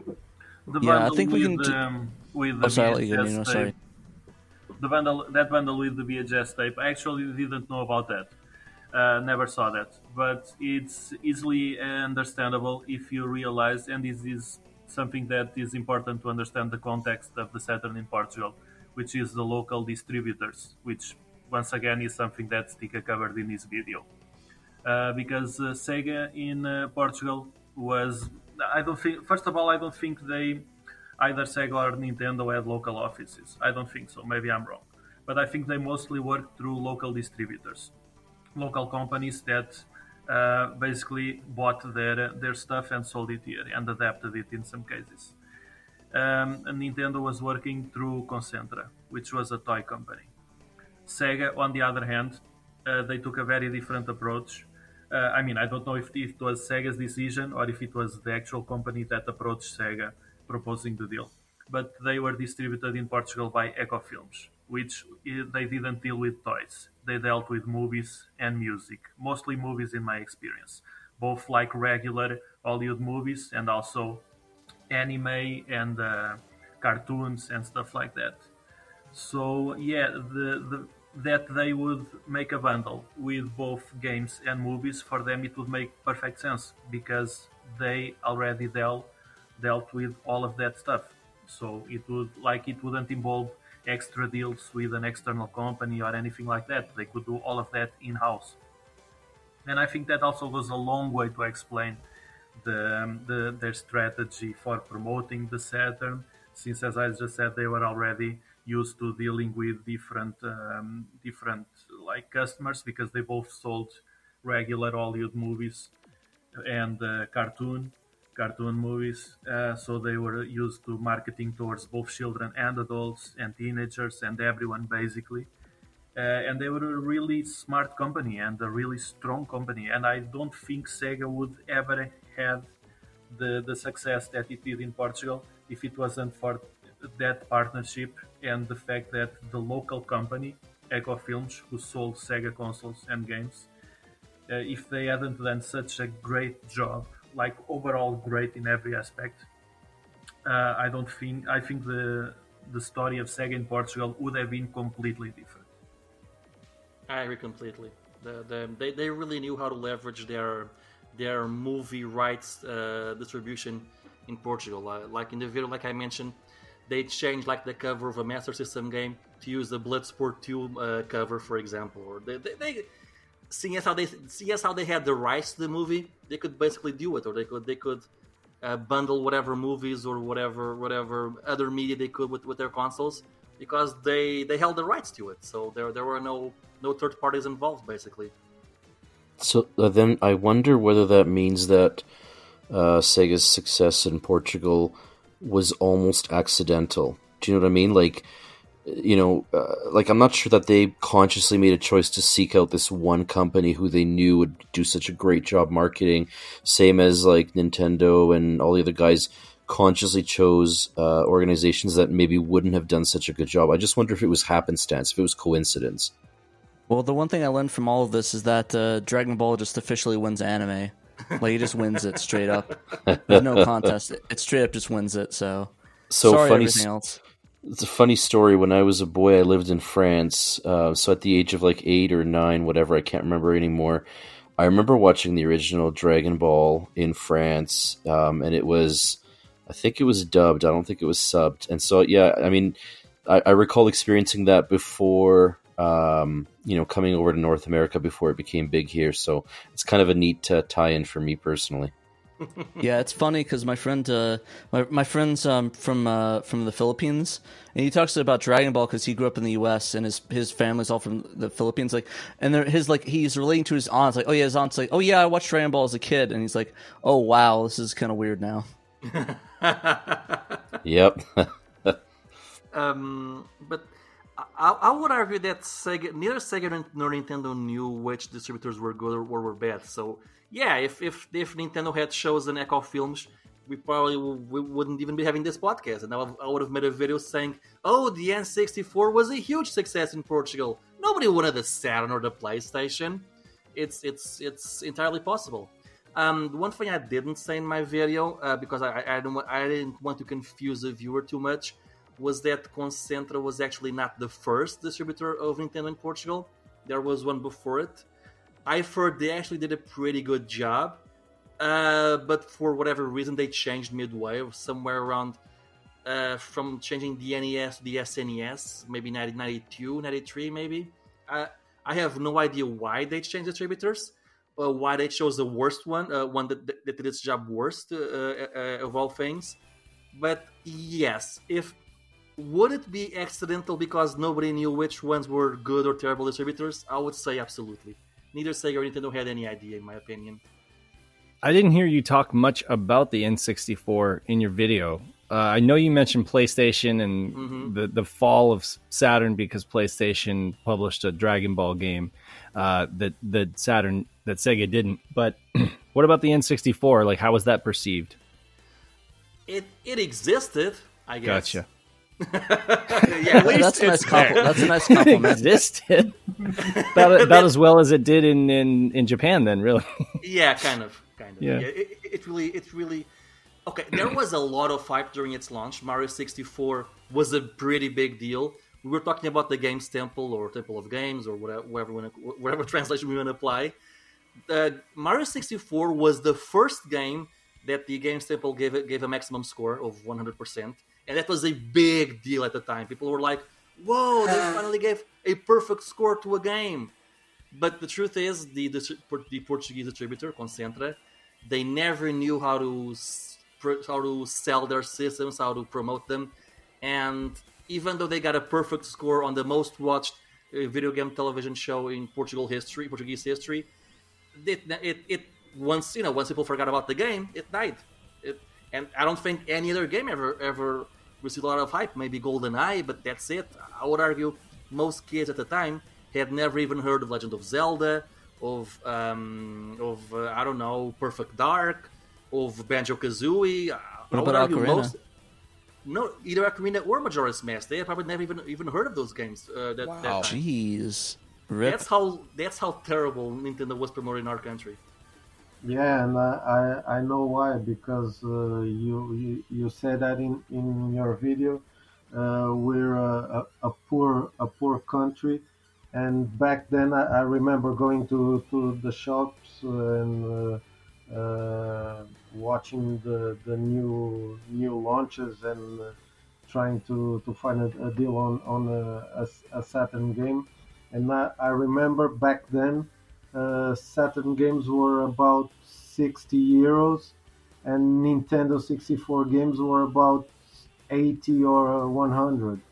The Yeah, I think we with, can do- um, with the Oh, sorry, I'll you go, VHS Nuno, tape. sorry. The bundle, that bundle with the VHS tape, I actually didn't know about that. Uh, never saw that, but it's easily understandable if you realize, and this is something that is important to understand the context of the Saturn in Portugal, which is the local distributors, which once again is something that Stika covered in his video. Uh, because uh, Sega in uh, Portugal was, I don't think, first of all, I don't think they, either Sega or Nintendo had local offices. I don't think so. Maybe I'm wrong. But I think they mostly worked through local distributors, local companies that uh, basically bought their their stuff and sold it here and adapted it in some cases. Um, Nintendo was working through Concentra, which was a toy company. Sega, on the other hand, uh, they took a very different approach. Uh, I mean, I don't know if it was Sega's decision or if it was the actual company that approached Sega proposing the deal. But they were distributed in Portugal by Eco Films, which uh, they didn't deal with toys. They dealt with movies and music, mostly movies in my experience, both like regular Hollywood movies and also anime and uh, cartoons and stuff like that. So yeah, the, the that they would make a bundle with both games and movies for them it would make perfect sense because they already dealt dealt with all of that stuff. So it would like it wouldn't involve extra deals with an external company or anything like that. They could do all of that in house. And I think that also goes a long way to explain the, the their strategy for promoting the Saturn, since as I just said, they were already used to dealing with different um, different like customers because they both sold regular Hollywood movies and uh, cartoon cartoon movies. Uh, so they were used to marketing towards both children and adults and teenagers and everyone basically. Uh, and they were a really smart company and a really strong company. And I don't think Sega would ever have the, the success that it did in Portugal if it wasn't for that partnership and the fact that the local company, Eco Films, who sold Sega consoles and games, uh, if they hadn't done such a great job, like overall great in every aspect, uh, I don't think I think the the story of Sega in Portugal would have been completely different. I agree completely. The, the, they, they really knew how to leverage their their movie rights uh, distribution in Portugal. Uh, like in the video, like I mentioned, they changed like the cover of a Master System game to use the Bloodsport 2 uh, cover, for example. Or they, they, they seeing as how they seeing as how they had the rights to the movie, they could basically do it, or they could they could uh, bundle whatever movies or whatever whatever other media they could with, with their consoles because they they held the rights to it. So there there were no no third parties involved, basically. So uh, then I wonder whether that means that uh, Sega's success in Portugal was almost accidental. Do you know what I mean? Like, you know, uh, like I'm not sure that they consciously made a choice to seek out this one company who they knew would do such a great job marketing, same as like Nintendo and all the other guys consciously chose uh, organizations that maybe wouldn't have done such a good job. I just wonder if it was happenstance, if it was coincidence. Well, the one thing I learned from all of this is that uh, Dragon Ball just officially wins anime. Like he just wins it straight up. There's no contest. It, straight up just wins it. So, So sorry funny. It's a funny story. When I was a boy, I lived in France. Uh, so at the age of like eight or nine, whatever, I can't remember anymore. I remember watching the original Dragon Ball in France, um, and it was, I think it was dubbed. I don't think it was subbed. And so, yeah, I mean, I, I recall experiencing that before, um, you know, coming over to North America before it became big here. So it's kind of a neat uh, tie-in for me personally. Yeah, it's funny because my friend, uh, my my friend's um, from uh, from the Philippines, and he talks about Dragon Ball because he grew up in the U.S. and his his family's all from the Philippines. Like, and they're, his like he's relating to his aunt. Like, oh yeah, his aunt's like, oh yeah, I watched Dragon Ball as a kid, and he's like, oh wow, this is kind of weird now. Yep. Um, but I, I would argue that Sega, neither Sega nor Nintendo knew which distributors were good or were bad. So yeah, if if if Nintendo had chosen Eco Films, we probably we wouldn't even be having this podcast, and I would, I would have made a video saying, "Oh, the N64 was a huge success in Portugal. Nobody wanted the Saturn or the PlayStation." It's it's it's entirely possible. Um, the one thing I didn't say in my video uh, because I I, don't, I didn't want to confuse the viewer too much was that Concentra was actually not the first distributor of Nintendo in Portugal. There was one before it. I've heard they actually did a pretty good job, uh, but for whatever reason they changed midway, somewhere around uh, from changing the NES to the SNES, maybe 1992, 93 maybe. I, I have no idea why they changed distributors, why they chose the worst one, uh, one that, that did its job worst uh, uh, of all things. But yes, if would it be accidental because nobody knew which ones were good or terrible distributors? I would say absolutely. Neither Sega or Nintendo had any idea, in my opinion. I didn't hear you talk much about the N64 in your video. Uh, I know you mentioned PlayStation and Mhm. the the fall of Saturn because PlayStation published a Dragon Ball game uh, that that Saturn that Sega didn't. But what about the N64? Like, how was that perceived? It it existed, I guess. Gotcha. yeah, Well, that's a nice it's compliment. That's a nice compliment. Existed about, about as well as it did in, in, in Japan. Then, really. yeah, kind of, kind of. Yeah. Yeah, it, it- it really, it really. Okay, there was a lot of hype during its launch. Mario 64 was a pretty big deal. We were talking about the Games Temple or Temple of Games or whatever, whatever, whatever translation we want to apply. Uh, Mario 64 was the first game that the Games Temple gave gave a maximum score of 100%, and that was a big deal at the time. People were like, "Whoa, they finally gave a perfect score to a game." But the truth is, the the, the Portuguese distributor Concentra, they never knew how to how to sell their systems, how to promote them, and even though they got a perfect score on the most watched uh, video game television show in Portugal history, Portuguese history, it, it, it once you know once people forgot about the game, it died. It, and I don't think any other game ever ever received a lot of hype. Maybe Golden Eye, but that's it. I would argue most kids at the time had never even heard of Legend of Zelda, of um, of uh, I don't know Perfect Dark, of Banjo Kazooie. What about Ocarina? no, either Ocarina or Majora's Mask. They probably never even even heard of those games. Uh, that, that Wow. time. Jeez. Rip. That's how that's how terrible Nintendo was promoted in our country. Yeah, and I, I, I know why because uh, you, you you said that in, in your video. Uh, we're a, a, a poor a poor country, and back then I, I remember going to, to the shops and uh, uh, watching the, the new new launches and uh, trying to, to find a, a deal on on a, a, a Saturn game. And I, I remember back then Saturn games were about 60 euros, and Nintendo 64 games were about 80 or uh, 100.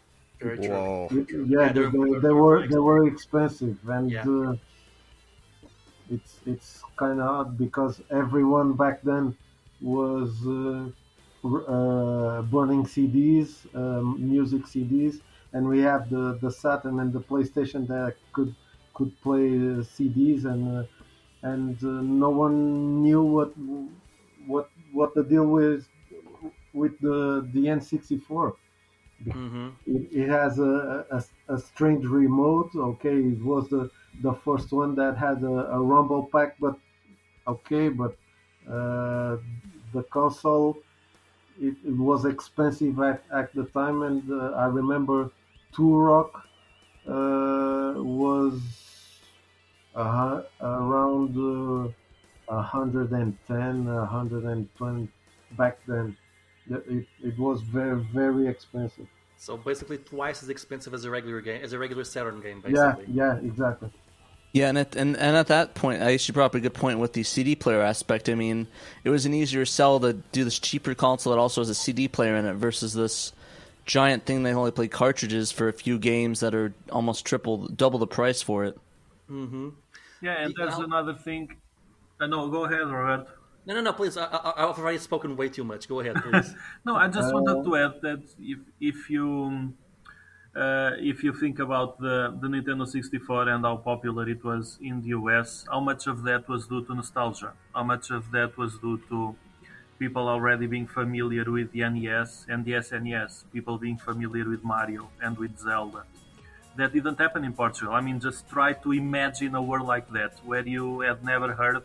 Very true. Whoa. Yeah, Yeah, they, they're- they, were they were expensive, and Yeah. uh, it's it's kind of odd because everyone back then was uh, uh, burning CDs, um, music CDs, and we have the the Saturn and the PlayStation that could could play uh, CDs, and uh, and uh, no one knew what what what the deal was with the the N64 hmm it, it has a, a, a strange remote. Okay, it was the, the first one that had a, a rumble pack, but okay, but uh, the console it, it was expensive at, at the time, and uh, I remember Turok uh, was a, hu- around uh, 110, 120 back then. It, it, it was very very expensive. So basically, twice as expensive as a regular game, as a regular Saturn game, Yeah, basically. yeah, yeah, exactly. Yeah, and at, and and at that point, I actually brought up a good point with the CD player aspect. I mean, it was an easier sell to do this cheaper console that also has a CD player in it versus this giant thing that only play cartridges for a few games that are almost triple, double the price for it. Mm-hmm. Yeah, and Yeah. there's another thing. Uh, no, go ahead, Robert. No, no, no, please. I, I, I've already spoken way too much. Go ahead, please. No, I just wanted to add that if if you uh, if you think about the the Nintendo 64 and how popular it was in the US, how much of that was due to nostalgia? How much of that was due to people already being familiar with the NES and the SNES, people being familiar with Mario and with Zelda? That didn't happen in Portugal. I mean, just try to imagine a world like that where you had never heard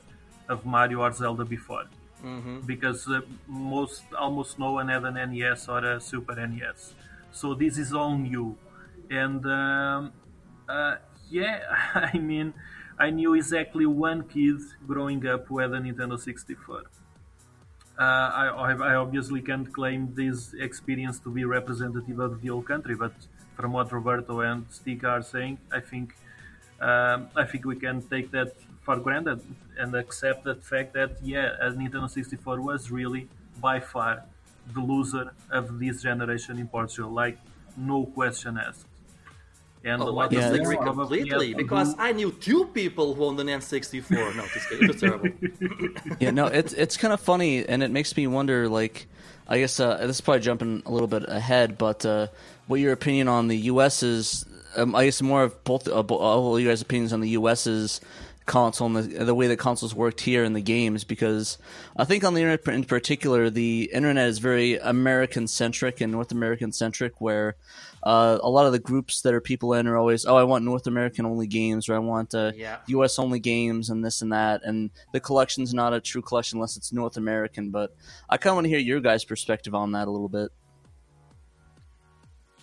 of Mario or Zelda before hmm because uh, most almost no one had an NES or a Super NES. So this is all new, and um, uh, yeah, I mean, I knew exactly one kid growing up who had a Nintendo 64. Uh, I I obviously can't claim this experience to be representative of the whole country, but from what Roberto and Stika are saying, I think um, I think we can take that for granted and accept the fact that yeah, a Nintendo 64 was really by far the loser of this generation in Portugal, like no question asked. And oh, I yeah, disagree completely because I knew two people who owned an N64. No, just kidding. It was terrible. yeah, no, it's it's kind of funny, and it makes me wonder. Like, I guess uh, this is probably jumping a little bit ahead, but uh, what your opinion on the U.S.'s. Um, I guess more of both uh, all you guys' opinions on the U.S.'s console and the, the way that consoles worked here in the games because I think on the internet in particular, the internet is very American centric and North American centric, where uh, a lot of the groups that are people in are always, oh, I want North American only games or I want uh, yeah. U.S. only games and this and that, and the collection's not a true collection unless it's North American. But I kind of want to hear your guys' perspective on that a little bit.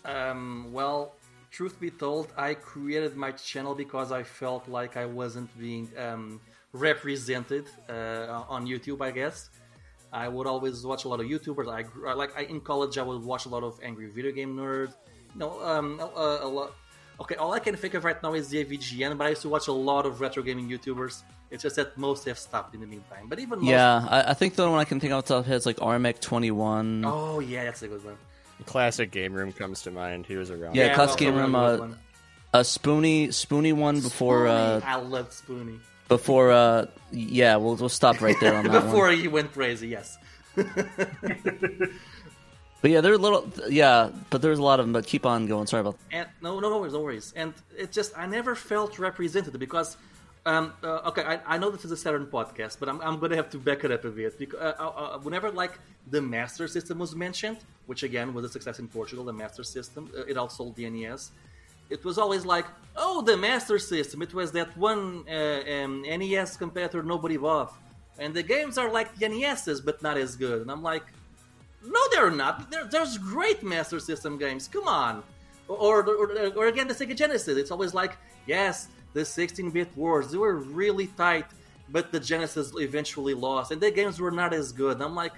Um, well, truth be told, I created my channel because I felt like I wasn't being um, represented uh, on YouTube. I guess I would always watch a lot of YouTubers. I like I, in college I would watch a lot of angry video game nerd. No, um, a, a lot. Okay, all I can think of right now is the AVGN, but I used to watch a lot of retro gaming YouTubers. It's just that most have stopped in the meantime. But even most... yeah, I, I, think the only one I can think of off the top of head is like RMX Twenty One. Oh yeah, that's a good one. Classic Game Room comes to mind. He was around. Yeah, yeah Classic Game Room. Uh, a Spoony Spoony one before. Spoony. Uh, I love Spoony. Before, uh, yeah, we'll we'll stop right there on that. before one. he went crazy, yes. But yeah, there are a little, yeah, but there's a lot of them. But keep on going. Sorry about. And no, no worries, no worries. And it just, I never felt represented because, um, uh, okay, I, I know this is a Saturn podcast, but I'm, I'm going to have to back it up a bit because uh, uh, uh, whenever like the Master System was mentioned, which again was a success in Portugal, the Master System, uh, it also sold the NES. It was always like, oh, the Master System. It was that one uh, um, NES competitor nobody bought, and the games are like the NESs, but not as good. And I'm like no, they're not. They're, there's great Master System games. Come on. Or, or, or, again, the Sega Genesis. It's always like, yes, the 16-bit wars. They were really tight, but the Genesis eventually lost, and the games were not as good. I'm like,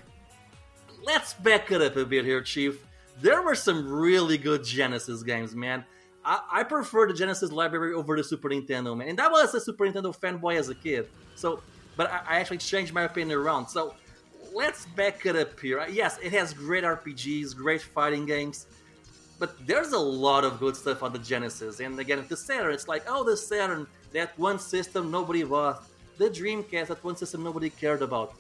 let's back it up a bit here, Chief. There were some really good Genesis games, man. I, prefer the Genesis library over the Super Nintendo, man. And I was a Super Nintendo fanboy as a kid. So, but I actually changed my opinion around. So let's back it up here. Yes, it has great RPGs, great fighting games, but there's a lot of good stuff on the Genesis. And again, the Saturn, it's like, oh, the Saturn, that one system nobody bought. The Dreamcast, that one system nobody cared about.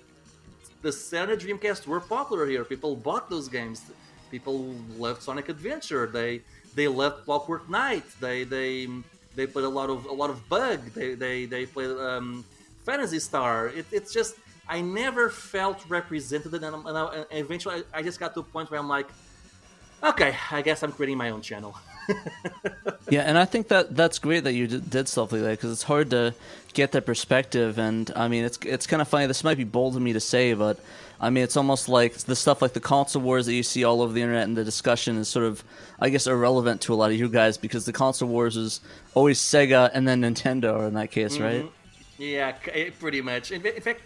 The Saturn and Dreamcast were popular here. People bought those games. People loved Sonic Adventure. They they loved Clockwork Knight. They they they played a lot of a lot of Bug. They they they played um, Phantasy Star. It, it's just I never felt represented, and, and, I, and eventually I, I just got to a point where I'm like, okay, I guess I'm creating my own channel. yeah, and I think that that's great that you did stuff like that because it's hard to get that perspective. And I mean, it's it's kind of funny. This might be bold of me to say, but I mean, it's almost like the stuff like the console wars that you see all over the internet, and the discussion is sort of, I guess, irrelevant to a lot of you guys because the console wars is always Sega and then Nintendo in that case, mm-hmm. right? Yeah, pretty much. In, in fact,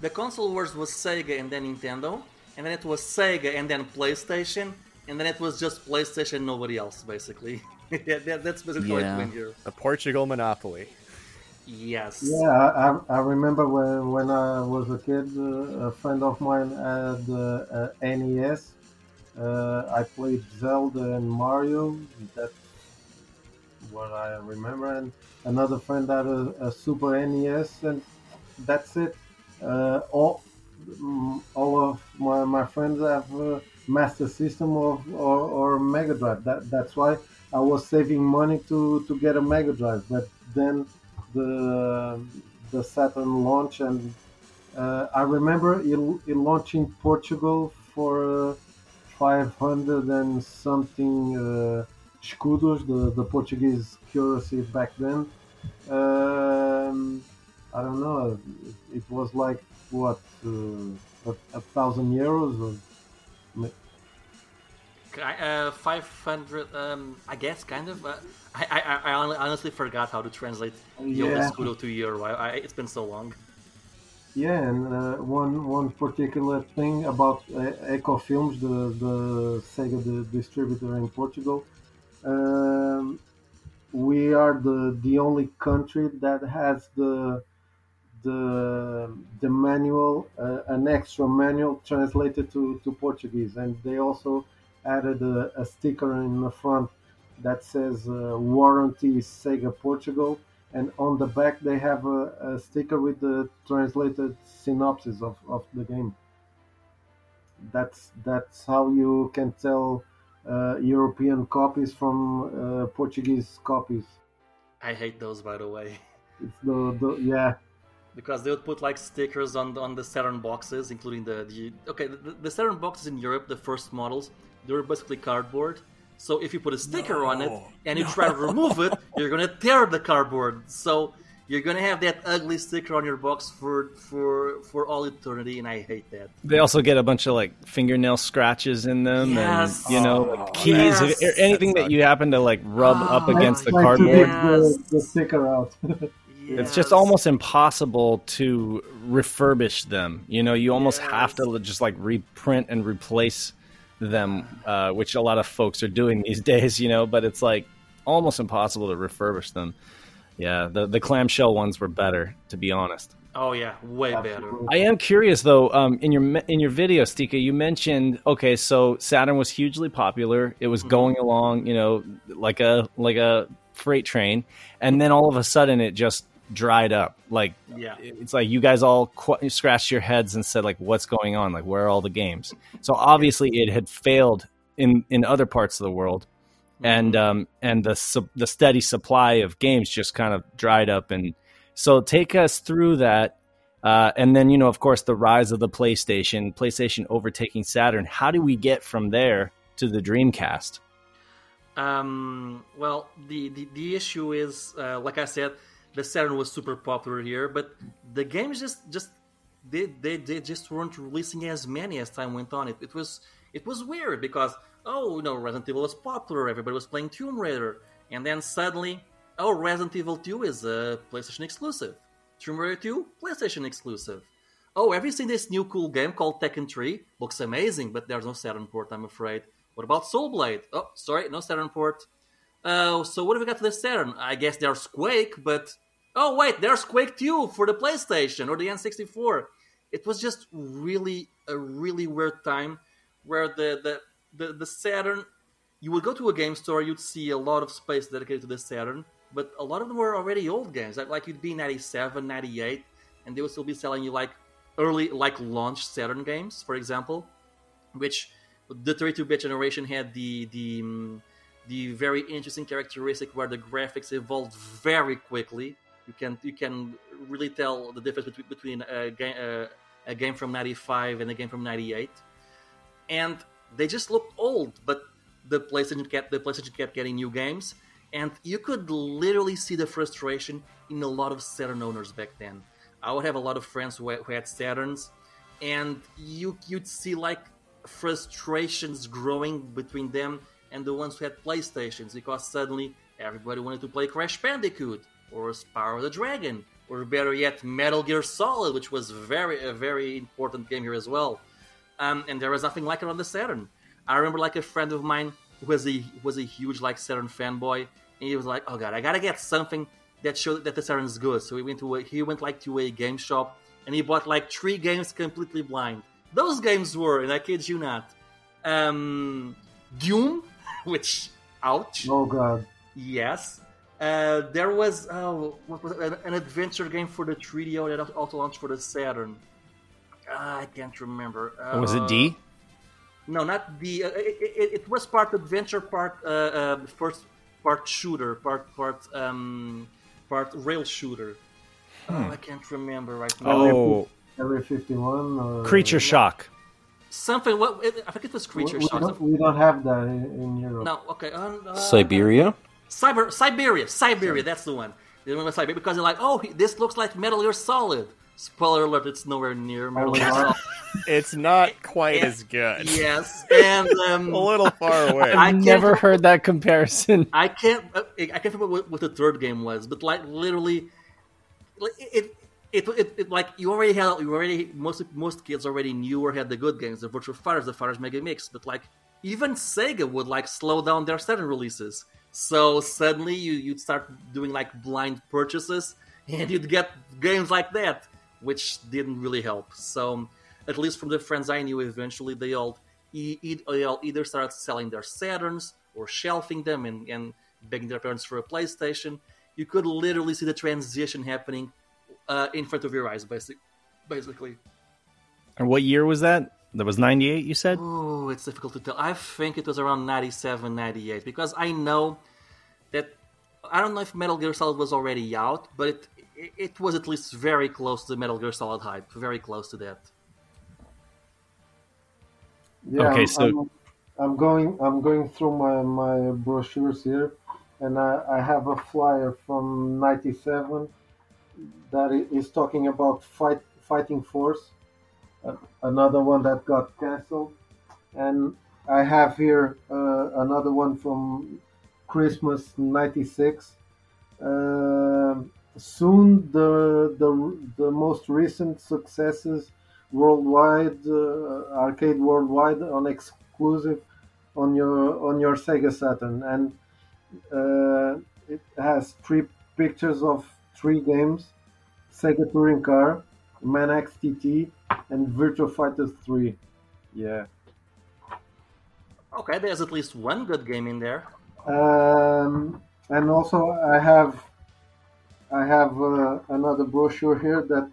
the console wars was Sega and then Nintendo, and then it was Sega and then PlayStation, and then it was just PlayStation, nobody else, basically. yeah, that, that's basically yeah. how it went here. A Portugal monopoly. Yes. Yeah, I, I remember when, when I was a kid, uh, a friend of mine had uh, a NES. Uh, I played Zelda and Mario. That's what I remember. And another friend had a, a Super NES, and that's it uh, all mm, all of my, my friends have a Master System or, or, or Mega Drive. That that's why I was saving money to, to get a Mega Drive. But then the the Saturn launch and uh, I remember it, it launched in Portugal for uh, 500 and something uh, escudos, the, the Portuguese currency back then. Um, I don't know. It, it was like what uh, a, a, thousand euros or. Uh, 500 um, i guess kind of uh, I, I, I honestly forgot how to translate yeah. Scudo to euro I, I, it's been so long yeah and uh, one one particular thing about uh, eco films the the sega the distributor in portugal um, we are the the only country that has the the the manual uh, an extra manual translated to to Portuguese, and they also added a, a sticker in the front that says uh, warranty Sega Portugal, and on the back they have a, a sticker with the translated synopsis of, of the game. That's that's how you can tell uh, European copies from uh, Portuguese copies. I hate those, by the way, It's the, the yeah because they would put like stickers on the, on the Saturn boxes, including the, the okay the, the Saturn boxes in Europe, the first models, they were basically cardboard. So if you put a sticker on it and you try to remove it, you're gonna tear the cardboard. So you're gonna have that ugly sticker on your box for for for all eternity, and I hate that. They also get a bunch of like fingernail scratches in them, Yes. and you know, like oh, keys, Yes. or anything that you happen to like rub up Oh, against the Try cardboard. get Yes. the, the sticker out. It's just almost impossible to refurbish them. You know, you almost have to just like reprint and replace them, uh, which a lot of folks are doing these days. You know, but it's like almost impossible to refurbish them. Yeah, the the clamshell ones were better, to be honest. Oh yeah, way better. I am curious though. Um, in your in your video, Stika, you mentioned okay, so Saturn was hugely popular. It was going along, you know, like a like a freight train, and then all of a sudden it just dried up. Like Yeah. it's like you guys all qu- scratched your heads and said like, "What's going on? Like, where are all the games?" So obviously it had failed in in other parts of the world, and um and the su- the steady supply of games just kind of dried up. And so take us through that. Uh, and then, you know, of course, the rise of the PlayStation, PlayStation overtaking Saturn. How do we get from there to the Dreamcast? Um, well, the, the, the issue is, uh, like I said, the Saturn was super popular here, but the games just just they, they, they just weren't releasing as many as time went on. It, it was it was weird because oh you know Resident Evil was popular, everybody was playing Tomb Raider, and then suddenly oh Resident Evil 2 is a PlayStation exclusive, Tomb Raider 2 PlayStation exclusive. Oh, have you seen this new cool game called Tekken 3? Looks amazing, but there's no Saturn port, I'm afraid. What about Soul Blade? Oh, sorry, no Saturn port. Uh, so what have we got to the Saturn? I guess there's Quake, but oh wait, there's Quake 2 for the PlayStation or the N64. It was just really a really weird time where the the the, the Saturn you would go to a game store, you'd see a lot of space dedicated to the Saturn, but a lot of them were already old games. Like, like you'd be 97, 98, and they would still be selling you like early like launch Saturn games, for example, which the 32-bit generation had the the um, the very interesting characteristic where the graphics evolved very quickly. You can you can really tell the difference between, between a game uh, a game from '95 and a game from '98, and they just looked old. But the PlayStation kept the PlayStation kept getting new games, and you could literally see the frustration in a lot of Saturn owners back then. I would have a lot of friends who had, who had Saturns, and you you'd see like frustrations growing between them and the ones who had PlayStations because suddenly everybody wanted to play Crash Bandicoot or Spyro the Dragon or better yet Metal Gear Solid, which was very a very important game here as well. Um, and there was nothing like it on the Saturn. I remember like a friend of mine who was a who was a huge like Saturn fanboy, and he was like, "Oh god, I gotta get something that showed that the Saturn's good." So he went to a, he went like to a game shop and he bought like three games completely blind. Those games were, and I kid you not, um, Doom, which ouch, Oh god. yes. Uh, there was oh, what was it? An, an adventure game for the 3DO that also launched for the Saturn. Ah, I can't remember. Uh, was it D? No, not D. Uh, it, it, it was part adventure, part uh, uh, first part shooter, part part um, part rail shooter. Oh, I can't remember right now. Oh, Area 51. Or, Creature Shock. Something. What it, I think it was Creature we Shock. don't, we don't have that in, in Europe. No, okay. Um, uh, Cyberia? Cyber Cyberia, Cyberia. That's the one. The one with Cyberia because they're like, oh, this looks like Metal Gear Solid. Spoiler alert: It's nowhere near Metal Gear. Solid. It's not quite Yeah. as good. yes, and um, A little far away. I never heard that comparison. I can't. uh, I can't remember what, what the third game was, but like literally, like, it. It, it, it like you already had you already most most kids already knew or had the good games the Virtua Fighters the fighters mega mix but like even Sega would like slow down their Saturn releases So suddenly you you'd start doing like blind purchases, and you'd get games like that, which didn't really help. So at least from the friends I knew, eventually they all, they all either started selling their Saturns or shelving them and, and begging their parents for a PlayStation. You could literally see the transition happening uh, in front of your eyes, basic, basically. And what year was that? That was 98, you said? Oh, it's difficult to tell. I think it was around 97, 98, because I know that I don't know if Metal Gear Solid was already out, but it, it was at least very close to the Metal Gear Solid hype, very close to that. Yeah, Okay, I'm, so- I'm, I'm going. I'm going through my, my brochures here, and I, I have a flyer from '97 that is talking about fight fighting force, another one that got cancelled, and I have here uh, another one from Christmas '96. Um soon, the the the most recent successes worldwide uh, arcade worldwide on exclusive on your on your Sega Saturn and uh, it has three pictures of three games Sega Touring Car Manx TT and Virtua Fighter 3 yeah Okay, there's at least one good game in there. um, and also I have I have uh, another brochure here that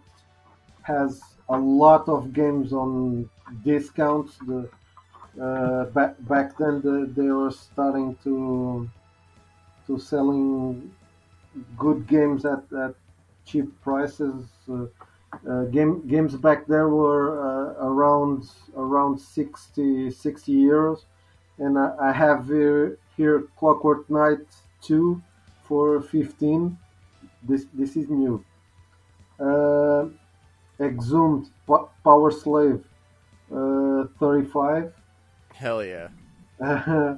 has a lot of games on discounts. The uh, back back then the, they were starting to to selling good games at, at cheap prices. Uh, uh, game games back there were uh, around around 60, 60 euros, and I, I have here, here Clockwork Knight two for fifteen. This this is new. Uh, Exhumed Po- Power Slave uh, 35. Hell yeah.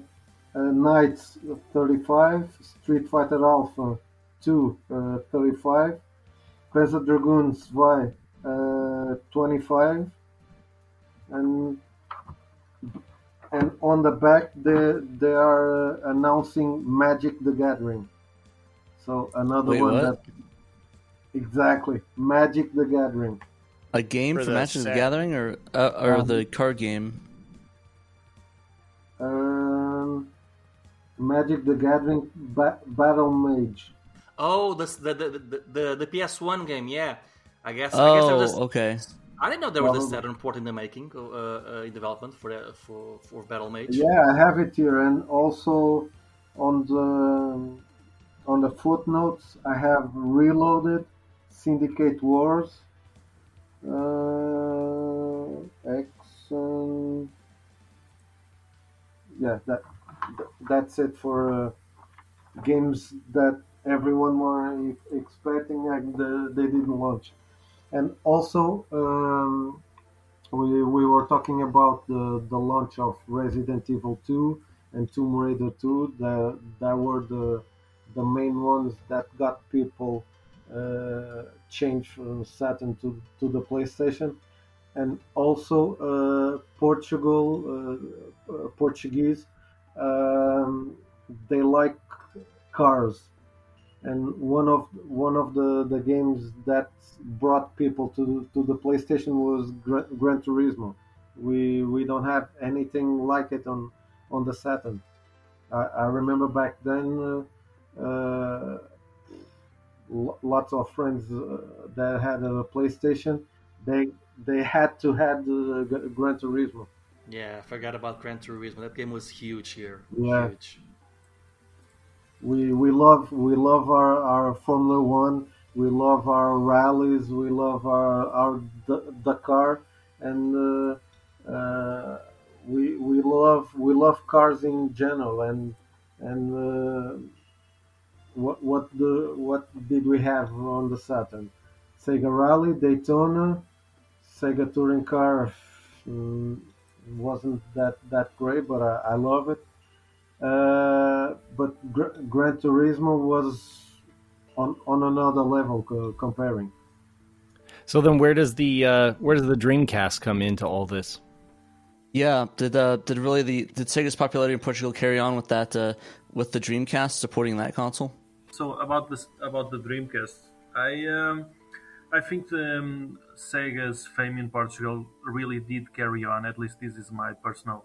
Uh, Knights 35. Street Fighter Alpha 2 uh, 35. Panzer Dragoon Zwei uh, 25. And and on the back they they are uh, announcing Magic the Gathering. So another Wait, one what? that exactly Magic the Gathering. A game For for, Magic the. Gathering, or uh, or Um, the card game? Um, Magic the Gathering ba- Battle Mage. Oh, this, the, the, the, the, the PS1 game, yeah. I guess, I guess there Oh, was a, okay. I didn't know there was a Well- Saturn port in the making, uh, uh, in development for the, for for Battle Mage. Yeah, I have it here, and also on the on the footnotes, I have Reloaded, Syndicate Wars, uh, Exxon. Yeah, that that's it for uh, games that everyone were expecting and the, they didn't launch. And also, um, we, we were talking about the, the launch of Resident Evil 2 and Tomb Raider 2. That, that were the, the main ones that got people uh, changed from Saturn to, to the PlayStation. And also, uh, Portugal, uh, uh, Portuguese, um, they like cars and one of one of the, the games that brought people to to the PlayStation was Gran, Gran Turismo. We we don't have anything like it on on the Saturn. I, I remember back then, uh, uh, lots of friends uh, that had a PlayStation. They they had to have the, the Gran Turismo. Yeah, I forgot about Gran Turismo. That game was huge here. Yeah. Huge. We we love we love our, our Formula One. We love our rallies. We love our our D- Dakar, and uh, uh, we we love we love cars in general. And and uh, what what the what did we have on the Saturn? Sega Rally, Daytona, Sega Touring Car. mm, wasn't that that great, but I, I love it. Uh, but Gr- Gran Turismo was on on another level co- comparing. So then, where does the uh, where does the Dreamcast come into all this? Yeah, did uh, did really the did Sega's popularity in Portugal carry on with that uh, with the Dreamcast supporting that console? So about this about the Dreamcast, I um, I think the, um, Sega's fame in Portugal really did carry on. At least this is my personal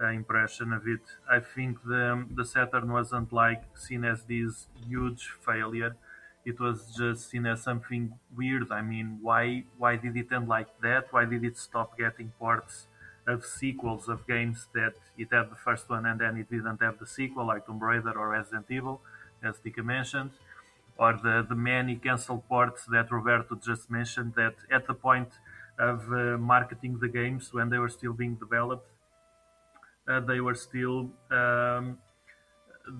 impression of it. I think the the Saturn wasn't like seen as this huge failure. It was just seen as something weird. I mean, why why did it end like that? Why did it stop getting ports? of sequels of games that it had the first one and then it didn't have the sequel, like Tomb Raider or Resident Evil, as Dika mentioned, or the, the many cancelled ports that Roberto just mentioned that at the point of uh, marketing the games when they were still being developed, they were still um,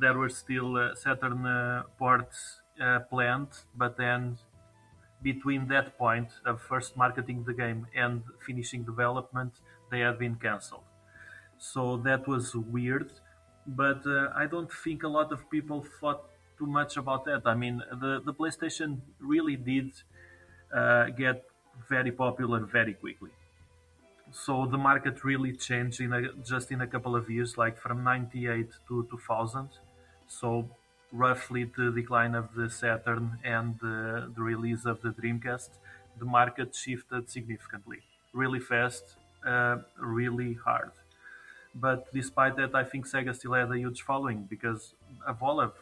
there were still uh, Saturn uh, ports uh, planned, but then between that point of first marketing the game and finishing development, they had been cancelled. So that was weird, but uh, I don't think a lot of people thought too much about that. I mean, the, the PlayStation really did uh, get very popular very quickly. So the market really changed in a, just in a couple of years, like from 98 to 2000. So roughly the decline of the Saturn and the, the release of the Dreamcast, the market shifted significantly, really fast, uh, really hard. But despite that, I think Sega still had a huge following because of all of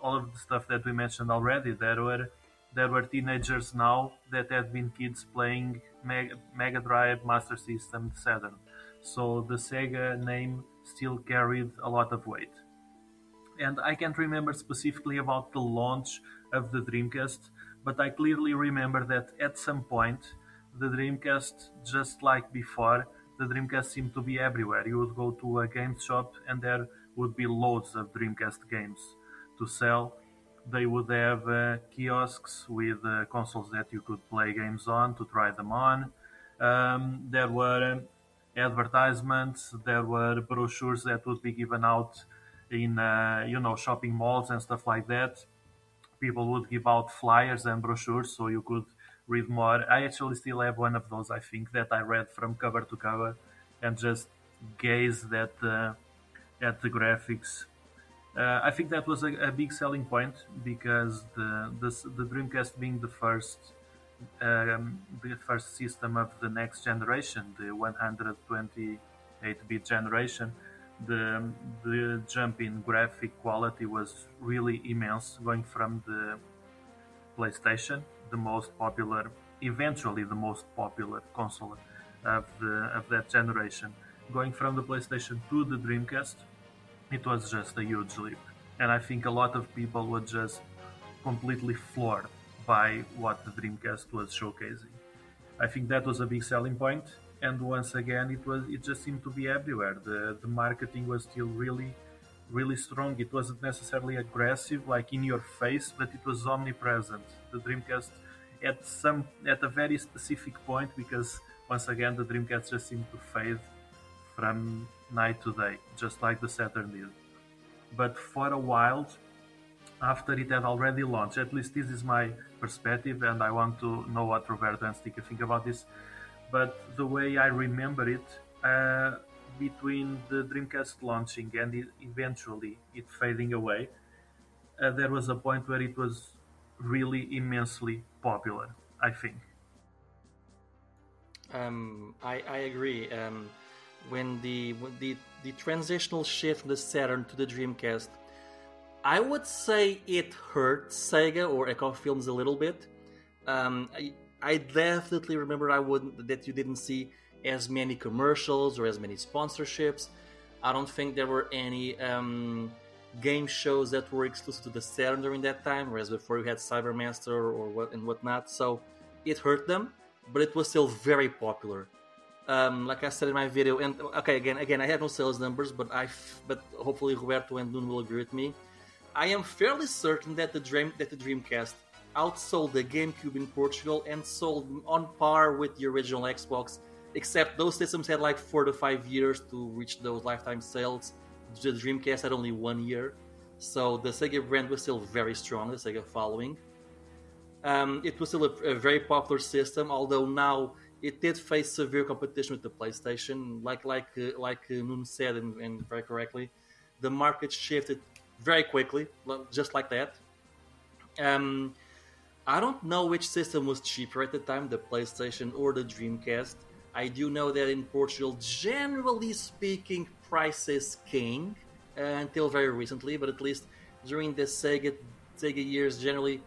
all of the stuff that we mentioned already. There were there were teenagers now that had been kids playing Mega, Mega Drive, Master System, Saturn. So the Sega name still carried a lot of weight. And I can't remember specifically about the launch of the Dreamcast, but I clearly remember that at some point the Dreamcast, just like before, the Dreamcast seemed to be everywhere. You would go to a game shop and there would be loads of Dreamcast games to sell. They would have uh, kiosks with uh, consoles that you could play games on to try them on. Um, there were advertisements, there were brochures that would be given out in uh, you know shopping malls and stuff like that. People would give out flyers and brochures so you could read more. I actually still have one of those. I think that I read from cover to cover and just gazed at the at the graphics. Uh, I think that was a, a, big selling point because the, the the Dreamcast being the first um, the first system of the next generation, the 128-bit generation, the the jump in graphic quality was really immense, going from the PlayStation the most popular, eventually the most popular console of the of that generation. Going from the PlayStation to the Dreamcast, it was just a huge leap, and I think a lot of people were just completely floored by what the Dreamcast was showcasing. I think that was a big selling point, and once again, it was it just seemed to be everywhere. the The marketing was still really really strong. It wasn't necessarily aggressive, like in your face, but it was omnipresent. The Dreamcast at some at a very specific point, because once again the Dreamcast just seemed to fade from night to day, just like the Saturn did. But for a while, after it had already launched, at least this is my perspective, and I want to know what Roberto and Stika think about this. But the way I remember it, uh, between the Dreamcast launching and it, eventually it fading away, uh, there was a point where it was really immensely popular. I think. Um, I, I agree. Um, when the the the transitional shift from the Saturn to the Dreamcast, I would say it hurt Sega or Eco Films a little bit. Um, I, I definitely remember I would that you didn't see as many commercials or as many sponsorships. I don't think there were any um, game shows that were exclusive to the Saturn during that time, whereas before you had Cybermaster or what and whatnot. So it hurt them, but it was still very popular. Um, like I said in my video, and okay, again, again, I have no sales numbers, but I, but hopefully Roberto and Dune will agree with me. I am fairly certain that the dream that the Dreamcast outsold the GameCube in Portugal and sold on par with the original Xbox except those systems had like four to five years to reach those lifetime sales. The Dreamcast had only one year, so the Sega brand was still very strong. The Sega following. Um, it was still a, a, very popular system, although now it did face severe competition with the PlayStation. Like like uh, like Nuno said, and, and very correctly, the market shifted very quickly, just like that. Um, I don't know which system was cheaper at the time, the PlayStation or the Dreamcast. I do know that in Portugal, generally speaking, prices king uh, until very recently, but at least during the Sega Sega years, generally,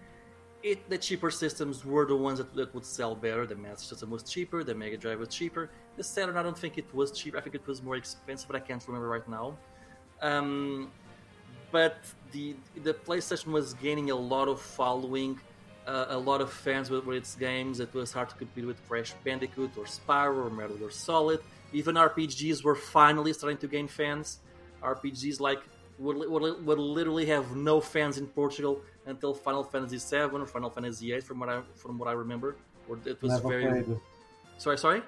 it the cheaper systems were the ones that, that would sell better. The Master System was cheaper, the Mega Drive was cheaper. The Saturn, I don't think it was cheap. I think it was more expensive, but I can't remember right now. Um, but the the PlayStation was gaining a lot of following uh, a lot of fans with, with, its games. It was hard to compete with Crash Bandicoot or Spyro or Metal Gear Solid. Even RPGs were finally starting to gain fans. RPGs like would, would, would literally have no fans in Portugal until Final Fantasy VII or Final Fantasy VIII, from what I from what I remember. Or it was Never very. Played it. Sorry, sorry.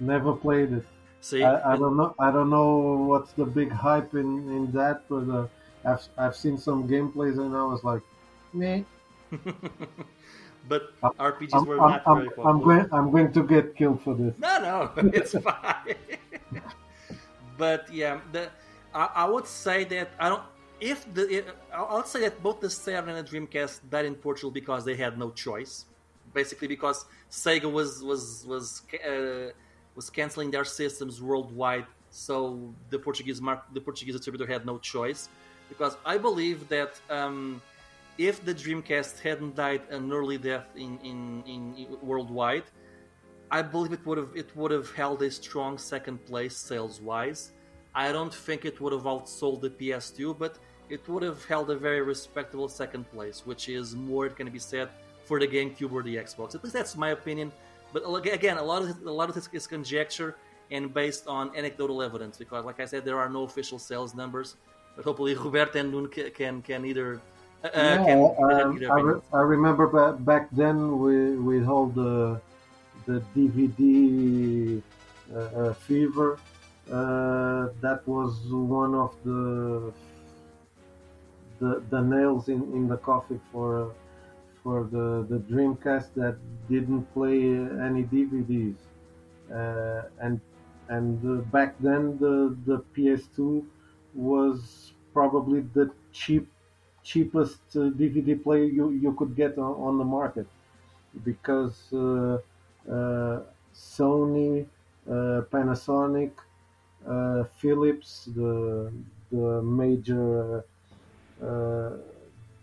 Never played it. See, I, I don't know. I don't know what's the big hype in in that, but uh, I've I've seen some gameplays and I was like, meh. but I'm- RPGs I'm, were I'm, not I'm, very I'm popular. going I'm going to get killed for this. No, no, it's fine. but yeah, the I, I would say that I don't. If the I would say that both the Saturn and the Dreamcast died in Portugal because they had no choice, basically because Sega was was was uh, was canceling their systems worldwide, so the Portuguese mark the Portuguese distributor had no choice. Because I believe that um, if the Dreamcast hadn't died an early death in, in, in worldwide, I believe it would have it would have held a strong second place sales wise. I don't think it would have outsold the PS2, but it would have held a very respectable second place, which is more can be said for the GameCube or the Xbox. At least that's my opinion. But again, a lot of a lot of this is conjecture and based on anecdotal evidence, because like I said, there are no official sales numbers. But hopefully, Roberto and Nuno ca- can can either uh, yeah, can um, either I, re- I remember back, back then with with all the the DVD uh, uh, fever. Uh, that was one of the the, the nails in, in the coffin for for the, the Dreamcast that didn't play any DVDs. Uh, and and uh, back then the the PS2 was probably the cheap cheapest uh, DVD player you, you could get on, on the market because uh, uh, Sony, uh, Panasonic, uh, Philips, the the major uh, uh,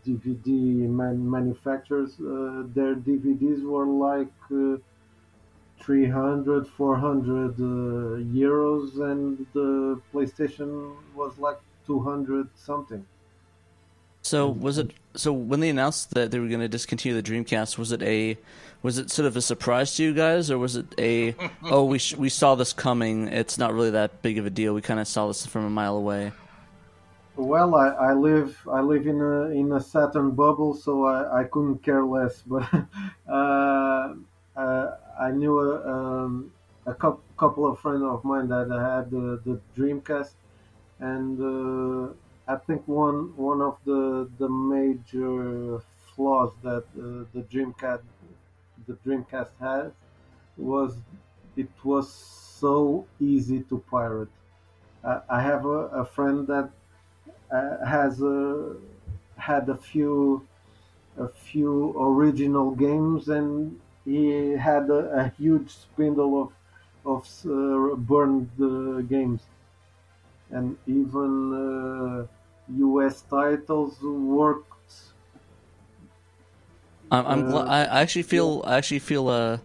DVD man- manufacturers, uh, their DVDs were like uh, 300, 400 uh, euros, and the PlayStation was like 200 something. So was it? So when they announced that they were going to discontinue the Dreamcast, was it a, was it sort of a surprise to you guys, or was it a, oh we sh- we saw this coming? It's not really that big of a deal. We kind of saw this from a mile away. Well, I, I live I live in a in a Saturn bubble, so I, I couldn't care less. But uh, uh, I knew a, um, a cou- couple of friends of mine that had the, the Dreamcast, and uh, I think one one of the the major flaws that uh, the Dreamcast the Dreamcast had was it was so easy to pirate. I, have a, a friend that uh, has uh, had a few a few original games and he had a, a huge spindle of of uh, burned uh, games and even uh, US titles worked I'm, I'm Uh, gl- I I actually feel I actually feel uh,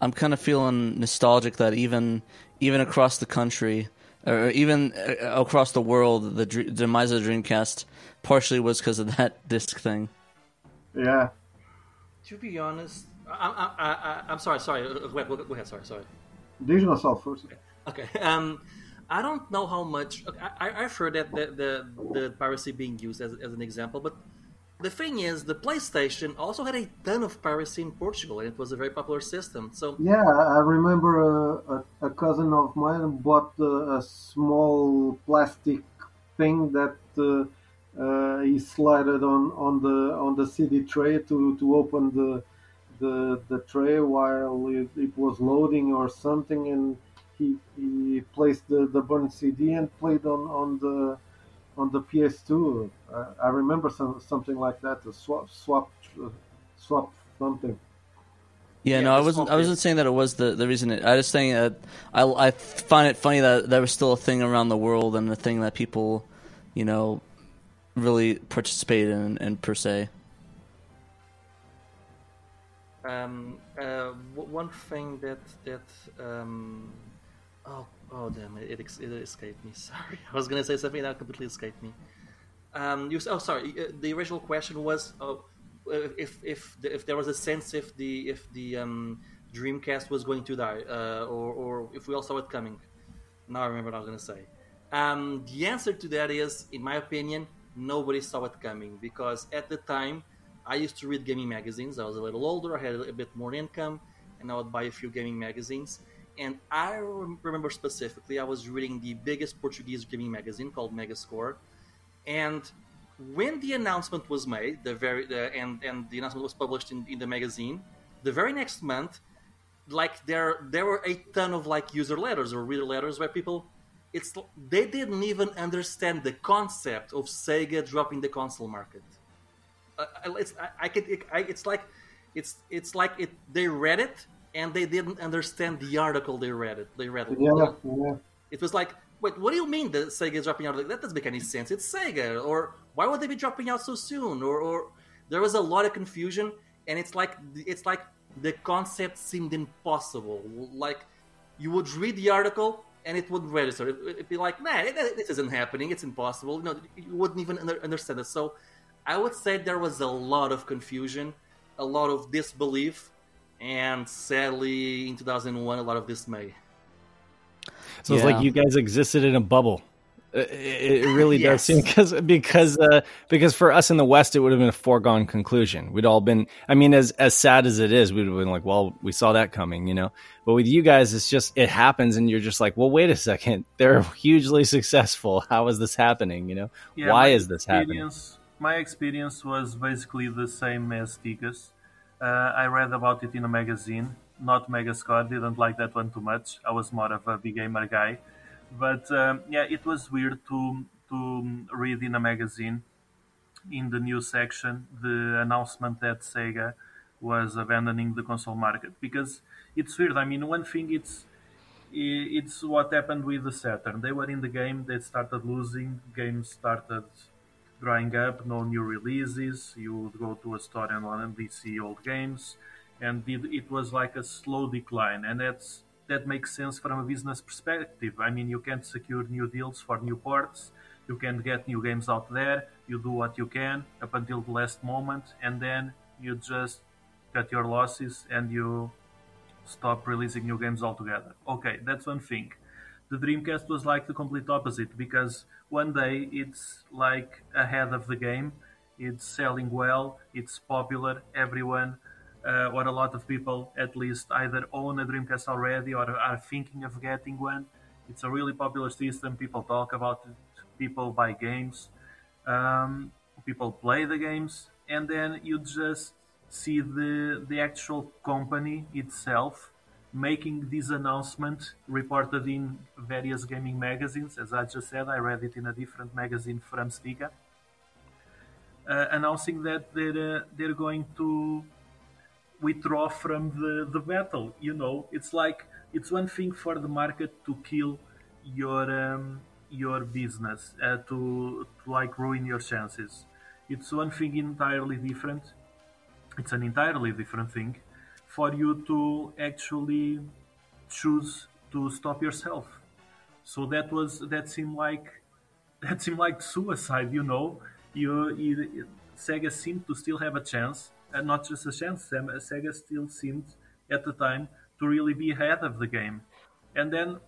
I'm kind of feeling nostalgic that even even across the country or even uh, across the world, the dr- demise of the Dreamcast partially was because of that disc thing. yeah To be honest, I, I, I, I, I'm sorry. Sorry, uh, go ahead, go go ahead. Sorry, sorry. diz yourself first Okay. Um, I don't know how much. I, I've heard that the, the the piracy being used as, as an example, but the thing is, the PlayStation also had a ton of piracy in Portugal, and it was a very popular system. So Yeah, I remember a, a, a cousin of mine bought uh, a small plastic thing that uh, uh, he slided on, on the on the CD tray to, to open the the the tray while it, it was loading or something, and he he placed the the burned CD and played on on the on the PS2. I, I remember some something like that. The swap swap uh, swap something. Yeah, Yeah, no, I wasn't. I wasn't saying that it was the the reason. It, I just saying that I I find it funny that that was still a thing around the world and a thing that people, you know, really participate in, in per se. Um, uh, w- one thing that that um, oh oh damn it, it, it escaped me. Sorry, I was gonna say something that completely escaped me. Um, you oh sorry. uh, The original question was oh, if if if there was a sense if the if the um, Dreamcast was going to die uh, or or if we all saw it coming. Now I remember what I was gonna say. Um, the answer to that is, in my opinion, nobody saw it coming because at the time I used to read gaming magazines. I was a little older, I had a bit more income, and I would buy a few gaming magazines. And I rem- remember specifically, I was reading the biggest Portuguese gaming magazine called Megascore. And when the announcement was made, the very the, and and the announcement was published in, in the magazine, the very next month, like there there were a ton of like user letters or reader letters where people it's they didn't even understand the concept of Sega dropping the console market. Uh, it's I, I could it, I, it's like it's it's like it they read it and they didn't understand the article they read it they read it. Yeah, yeah. It was like, wait, what do you mean that Sega is dropping out? Like, that doesn't make any sense. It's Sega, or why would they be dropping out so soon? Or, or there was a lot of confusion, and it's like it's like the concept seemed impossible. Like you would read the article and it wouldn't register. It, it'd be like, nah, it- this isn't happening. It's impossible. You know, you wouldn't even under, understand it. So I would say there was a lot of confusion, a lot of disbelief, and sadly, in 2001, a lot of dismay. So it's like you guys existed in a bubble. It, it really does seem because because uh, because for us in the West, it would have been a foregone conclusion. We'd all been. I mean, as as sad as it is, we'd have been like, well, we saw that coming, you know. But with you guys, it's just it happens, and you're just like, well, wait a second, they're hugely successful. How is this happening? You know, Yeah, why is this happening? experience- My experience was basically the same as Stika's. Uh, I read about it in a magazine, not Megascore. Didn't like that one too much. I was more of a big gamer guy, but um, yeah, it was weird to to read in a magazine in the news section the announcement that Sega was abandoning the console market because it's weird. I mean, one thing it's it's what happened with the Saturn. They were in the game, they started losing, games started drying up, no new releases. You would go to a store and only see old games, and it, it was like a slow decline, and that's that makes sense from a business perspective. I mean, you can't secure new deals for new ports, you can't get new games out there. You do what you can up until the last moment, and then you just cut your losses and you stop releasing new games altogether. Okay, that's one thing. The Dreamcast was like the complete opposite because one day it's like ahead of the game, it's selling well, it's popular, everyone uh, or a lot of people at least either own a Dreamcast already or are thinking of getting one. It's a really popular system, people talk about it, people buy games, um, people play the games, and then you just see the the actual company itself making this announcement reported in various gaming magazines. As I just said, I read it in a different magazine from Stika, uh, announcing that they're uh, they're going to withdraw from the, the battle. You know, it's like it's one thing for the market to kill your um, your business, uh, to, to like ruin your chances. It's one thing entirely different. It's an entirely different thing for you to actually choose to stop yourself. So that was that seemed like that seemed like suicide. You know, you, you Sega seemed to still have a chance, and not just a chance. Sega still seemed at the time to really be ahead of the game, and then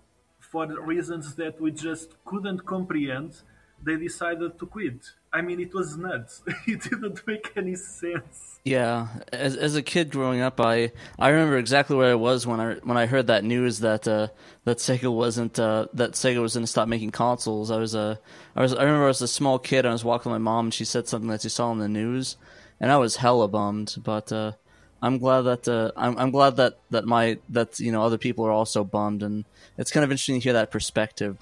for reasons that we just couldn't comprehend, they decided to quit. I mean, it was nuts. it didn't make any sense. Yeah, as as a kid growing up, I I remember exactly where I was when I when I heard that news that uh, that Sega wasn't uh, that Sega was going to stop making consoles. I was a I was I remember I was a small kid. I was walking with my mom, and she said something that she saw on the news, and I was hella bummed. But uh, I'm glad that uh, I'm I'm glad that that my that you know other people are also bummed, and it's kind of interesting to hear that perspective.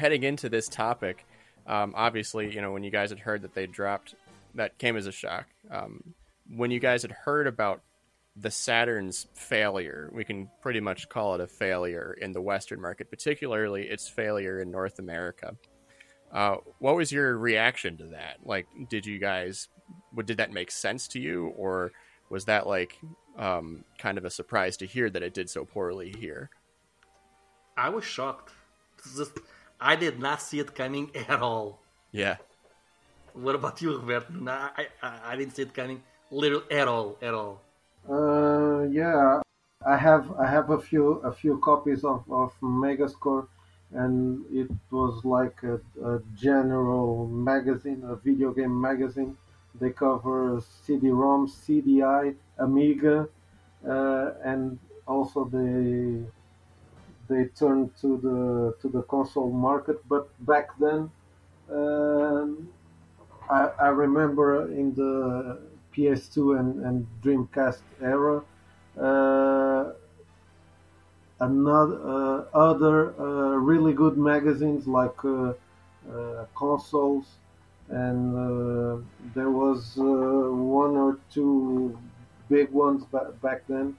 Heading into this topic, um, obviously, you know, when you guys had heard that they dropped, that came as a shock. Um, when you guys had heard about the Saturn's failure, we can pretty much call it a failure in the Western market, particularly its failure in North America. Uh, what was your reaction to that? Like, did you guys, did that make sense to you, or was that like um, kind of a surprise to hear that it did so poorly here? I was shocked. Just, I did not see it coming at all. Yeah. What about you, Roberto? No, I, I, I didn't see it coming literally at all, at all. Uh, yeah, I have I have a few a few copies of of Megascore, and it was like a, a general magazine, a video game magazine. They cover CD-ROM, CDI, Amiga, uh, and also they they turned to the to the console market. But back then, um, I, I remember in the PS2 and, and Dreamcast era, uh, another uh, other uh, really good magazines like uh, uh, consoles, and uh, there was one or two big ones ba- back then.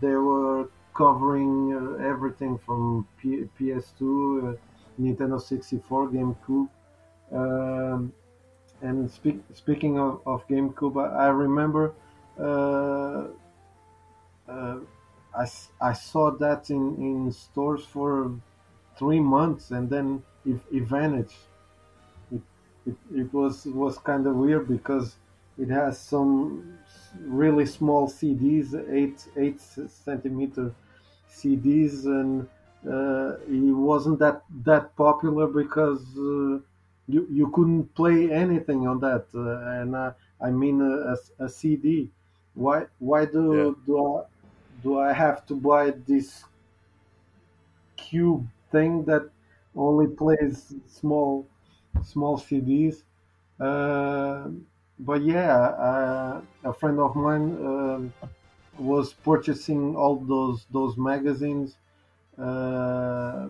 they were covering uh, everything from P- PS2, uh, Nintendo 64, GameCube. Um, and speak, speaking of, of GameCube, I, I remember uh, uh, I, I saw that in, in stores for three months and then it, it vanished. It, it, it was was kind of weird because it has some really small CDs, eight eight centimeter CDs, and uh, he wasn't that that popular because uh, you you couldn't play anything on that, uh, and uh, I mean a, a, CD. Why why do yeah. do I do I have to buy this cube thing that only plays small small CDs? Uh, but yeah, uh, a friend of mine um, was purchasing all those those magazines, uh,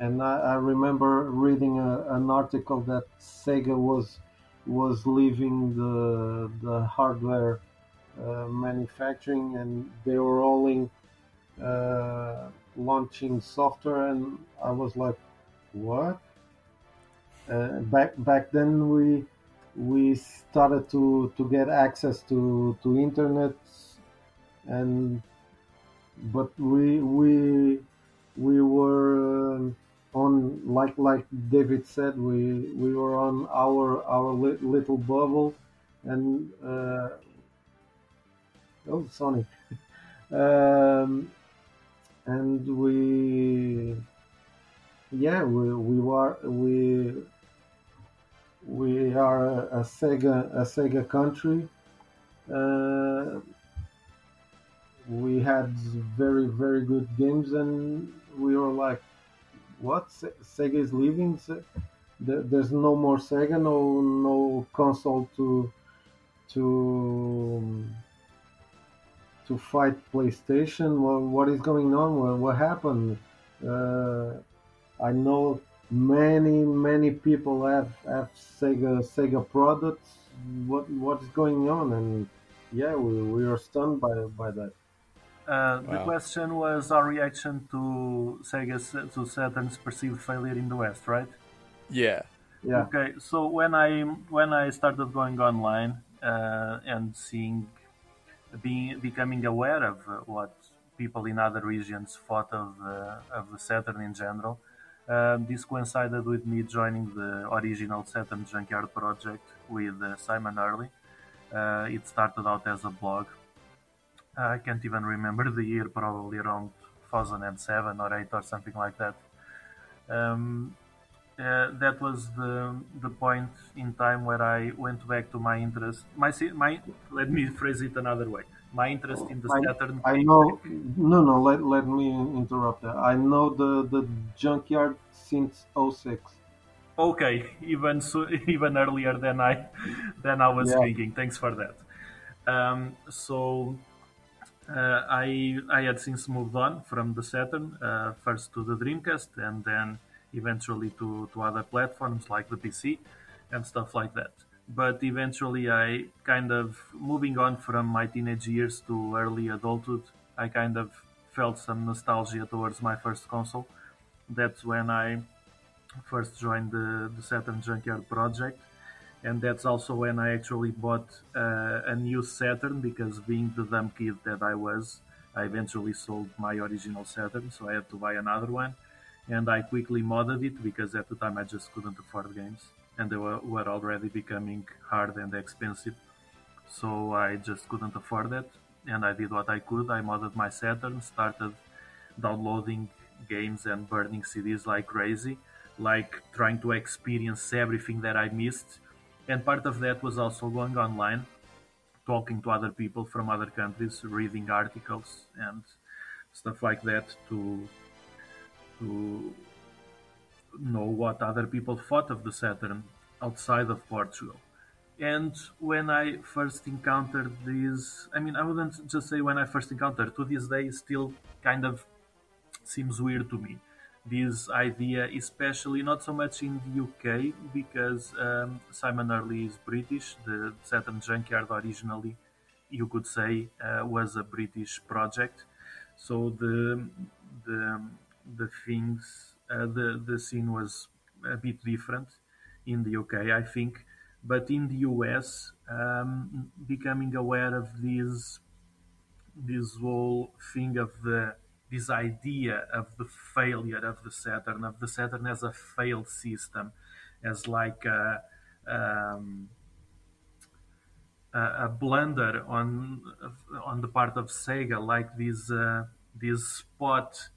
and I, I, remember reading a, an article that Sega was was leaving the the hardware uh, manufacturing, and they were rolling uh, launching software, and I was like, what? Uh, back back then we we started to to get access to to internet and but we we we were um, on like like David said we we were on our our li- little bubble and uh, oh Sonic um, and we yeah we we were we we are a, a Sega a Sega country. Uh, we had very very good games and we were like what? Sega is leaving? There's no more sega no no console to to to fight playstation? What, what is going on? What, what happened? Uh, i know many many people have have sega sega products. What what is going on? And yeah we, we are stunned by by that uh, wow. The question was our reaction to Sega's to Saturn's perceived failure in the West, right? Yeah. Yeah. Okay. So when I when I started going online uh, and seeing, being becoming aware of uh, what people in other regions thought of uh, of the Saturn in general, uh, this coincided with me joining the original Saturn Junkyard project with Simon Early. it started out as a blog I can't even remember the year, probably around 2007 or 8 or something like that. Um, uh, that was the the point in time where I went back to my interest. My my let me phrase it another way. My interest in the I, Saturn. I know. No, no. Let, let me interrupt. That. I know the the junkyard since 06. Okay, even so, even earlier than I than I was Yeah. thinking. Thanks for that. Um, so uh, I I had since moved on from the Saturn uh, first to the Dreamcast and then eventually to, to other platforms like the PC and stuff like that. But eventually, I kind of moving on from my teenage years to early adulthood. I kind of felt some nostalgia towards my first console. That's when I first joined the, the Saturn Junkyard project, and that's also when I actually bought uh, a new Saturn because, being the dumb kid that I was, I eventually sold my original Saturn, so I had to buy another one. And I quickly modded it because at the time I just couldn't afford games, and they were, were already becoming hard and expensive. So I just couldn't afford it, and I did what I could. I modded my Saturn, started downloading games and burning CDs like crazy, like trying to experience everything that I missed. And part of that was also going online, talking to other people from other countries, reading articles and stuff like that to to know what other people thought of the Saturn outside of Portugal. And when I first encountered these, I mean, I wouldn't just say when I first encountered, to this day, still kind of seems weird to me. This idea, especially not so much in the UK, because um, Simon Early is British. The Saturn Junkyard originally, you could say, uh, was a British project. So the the the things, uh, the the scene was a bit different in the UK, I think. But in the US, um, becoming aware of this this whole thing of the this idea of the failure of the Saturn, of the Saturn as a failed system, as like a, um, a, blunder on on the part of Sega, like this uh, this spot,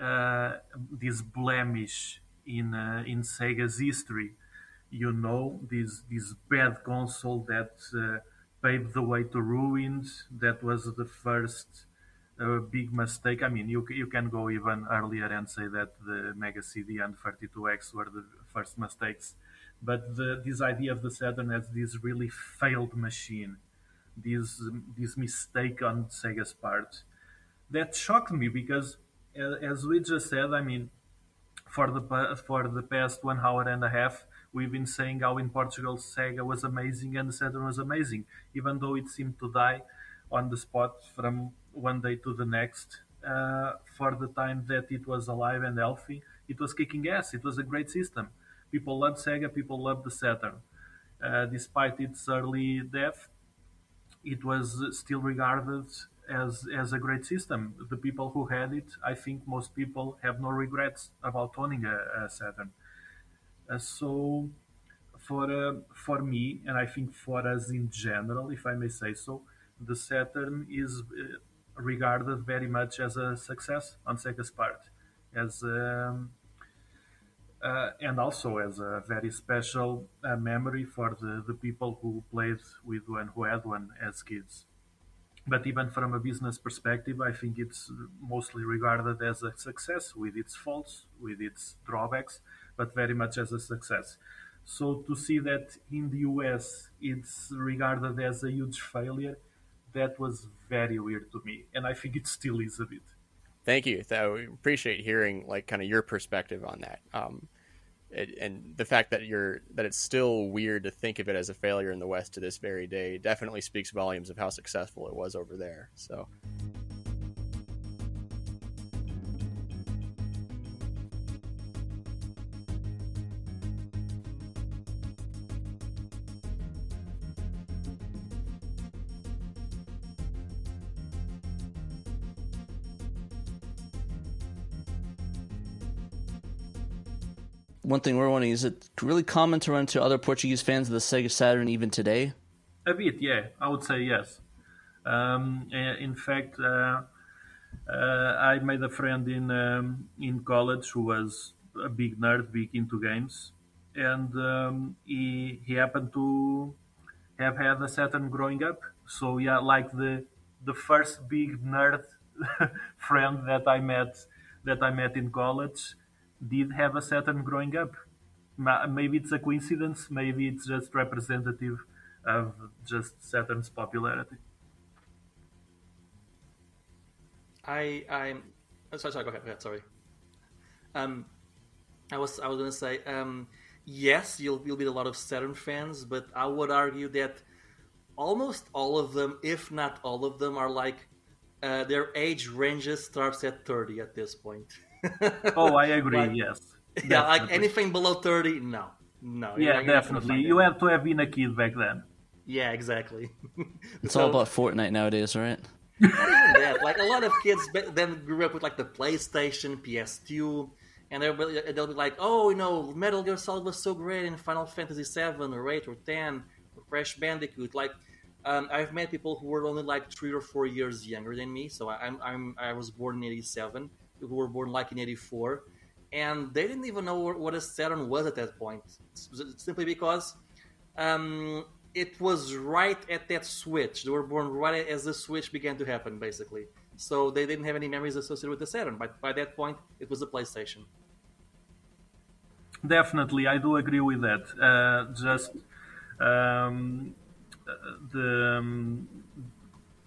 uh, this blemish in uh, in Sega's history. You know, this this bad console that uh, paved the way to ruin. That was the first a big mistake. I mean, you you can go even earlier and say that the Mega CD and 32X were the first mistakes, but the, this idea of the Saturn as this really failed machine, this this mistake on Sega's part, that shocked me because, as we just said, I mean, for the for the past one hour and a half, we've been saying how in Portugal Sega was amazing and Saturn was amazing, even though it seemed to die on the spot from one day to the next. Uh, for the time that it was alive and healthy, it was kicking ass. It was a great system. People loved Sega. People loved the Saturn. Uh, despite its early death, it was still regarded as as a great system. The people who had it, I think most people have no regrets about owning a, a Saturn. Uh, so, for uh, for me, and I think for us in general, if I may say so, the Saturn is uh, regarded very much as a success on Sega's part, as um, uh, and also as a very special uh, memory for the, the people who played with one, who had one as kids. But even from a business perspective, I think it's mostly regarded as a success with its faults, with its drawbacks, but very much as a success. So to see that in the US it's regarded as a huge failure, that was very weird to me, and I think it still is a bit. Thank you. We appreciate hearing like kind of your perspective on that. Um, it, and the fact that you're that it's still weird to think of it as a failure in the West to this very day definitely speaks volumes of how successful it was over there. So. One thing we're wondering is it really common to run into other Portuguese fans of the Sega Saturn even today? A bit, yeah. I would say yes. Um, eh, in fact, uh, Uh, I made a friend in um, in college who was a big nerd, big into games, and um, he he happened to have had a Saturn growing up. So yeah, like the the first big nerd friend that I met that I met in college did have a Saturn growing up. Maybe it's a coincidence. Maybe it's just representative of just Saturn's popularity. I I'm oh, sorry, sorry, go ahead, go ahead sorry. Um, I was I was gonna say um, yes, you'll you'll meet a lot of Saturn fans, but I would argue that almost all of them, if not all of them, are like uh, their age ranges starts at thirty at this point. Oh, I agree. like, yes. Yeah, definitely. like anything below thirty, no, no. Yeah, definitely. You have to have been a kid back then. Yeah, exactly. it's so, all about Fortnite nowadays, right? Not even that. Like a lot of kids then grew up with like the PlayStation, PS2, and they'll be, they'll be like, "Oh, you know, Metal Gear Solid was so great in Final Fantasy Seven or Eight or Ten or Crash Bandicoot." Like, um, I've met people who were only like three or four years younger than me. So I'm, I'm I was born in '87. Who were born like in '84, and they didn't even know what a Saturn was at that point, simply because um, it was right at that switch. They were born right as the switch began to happen, basically. So they didn't have any memories associated with the Saturn. But by that point, it was the PlayStation. Definitely, I do agree with that. Uh, just um, the um,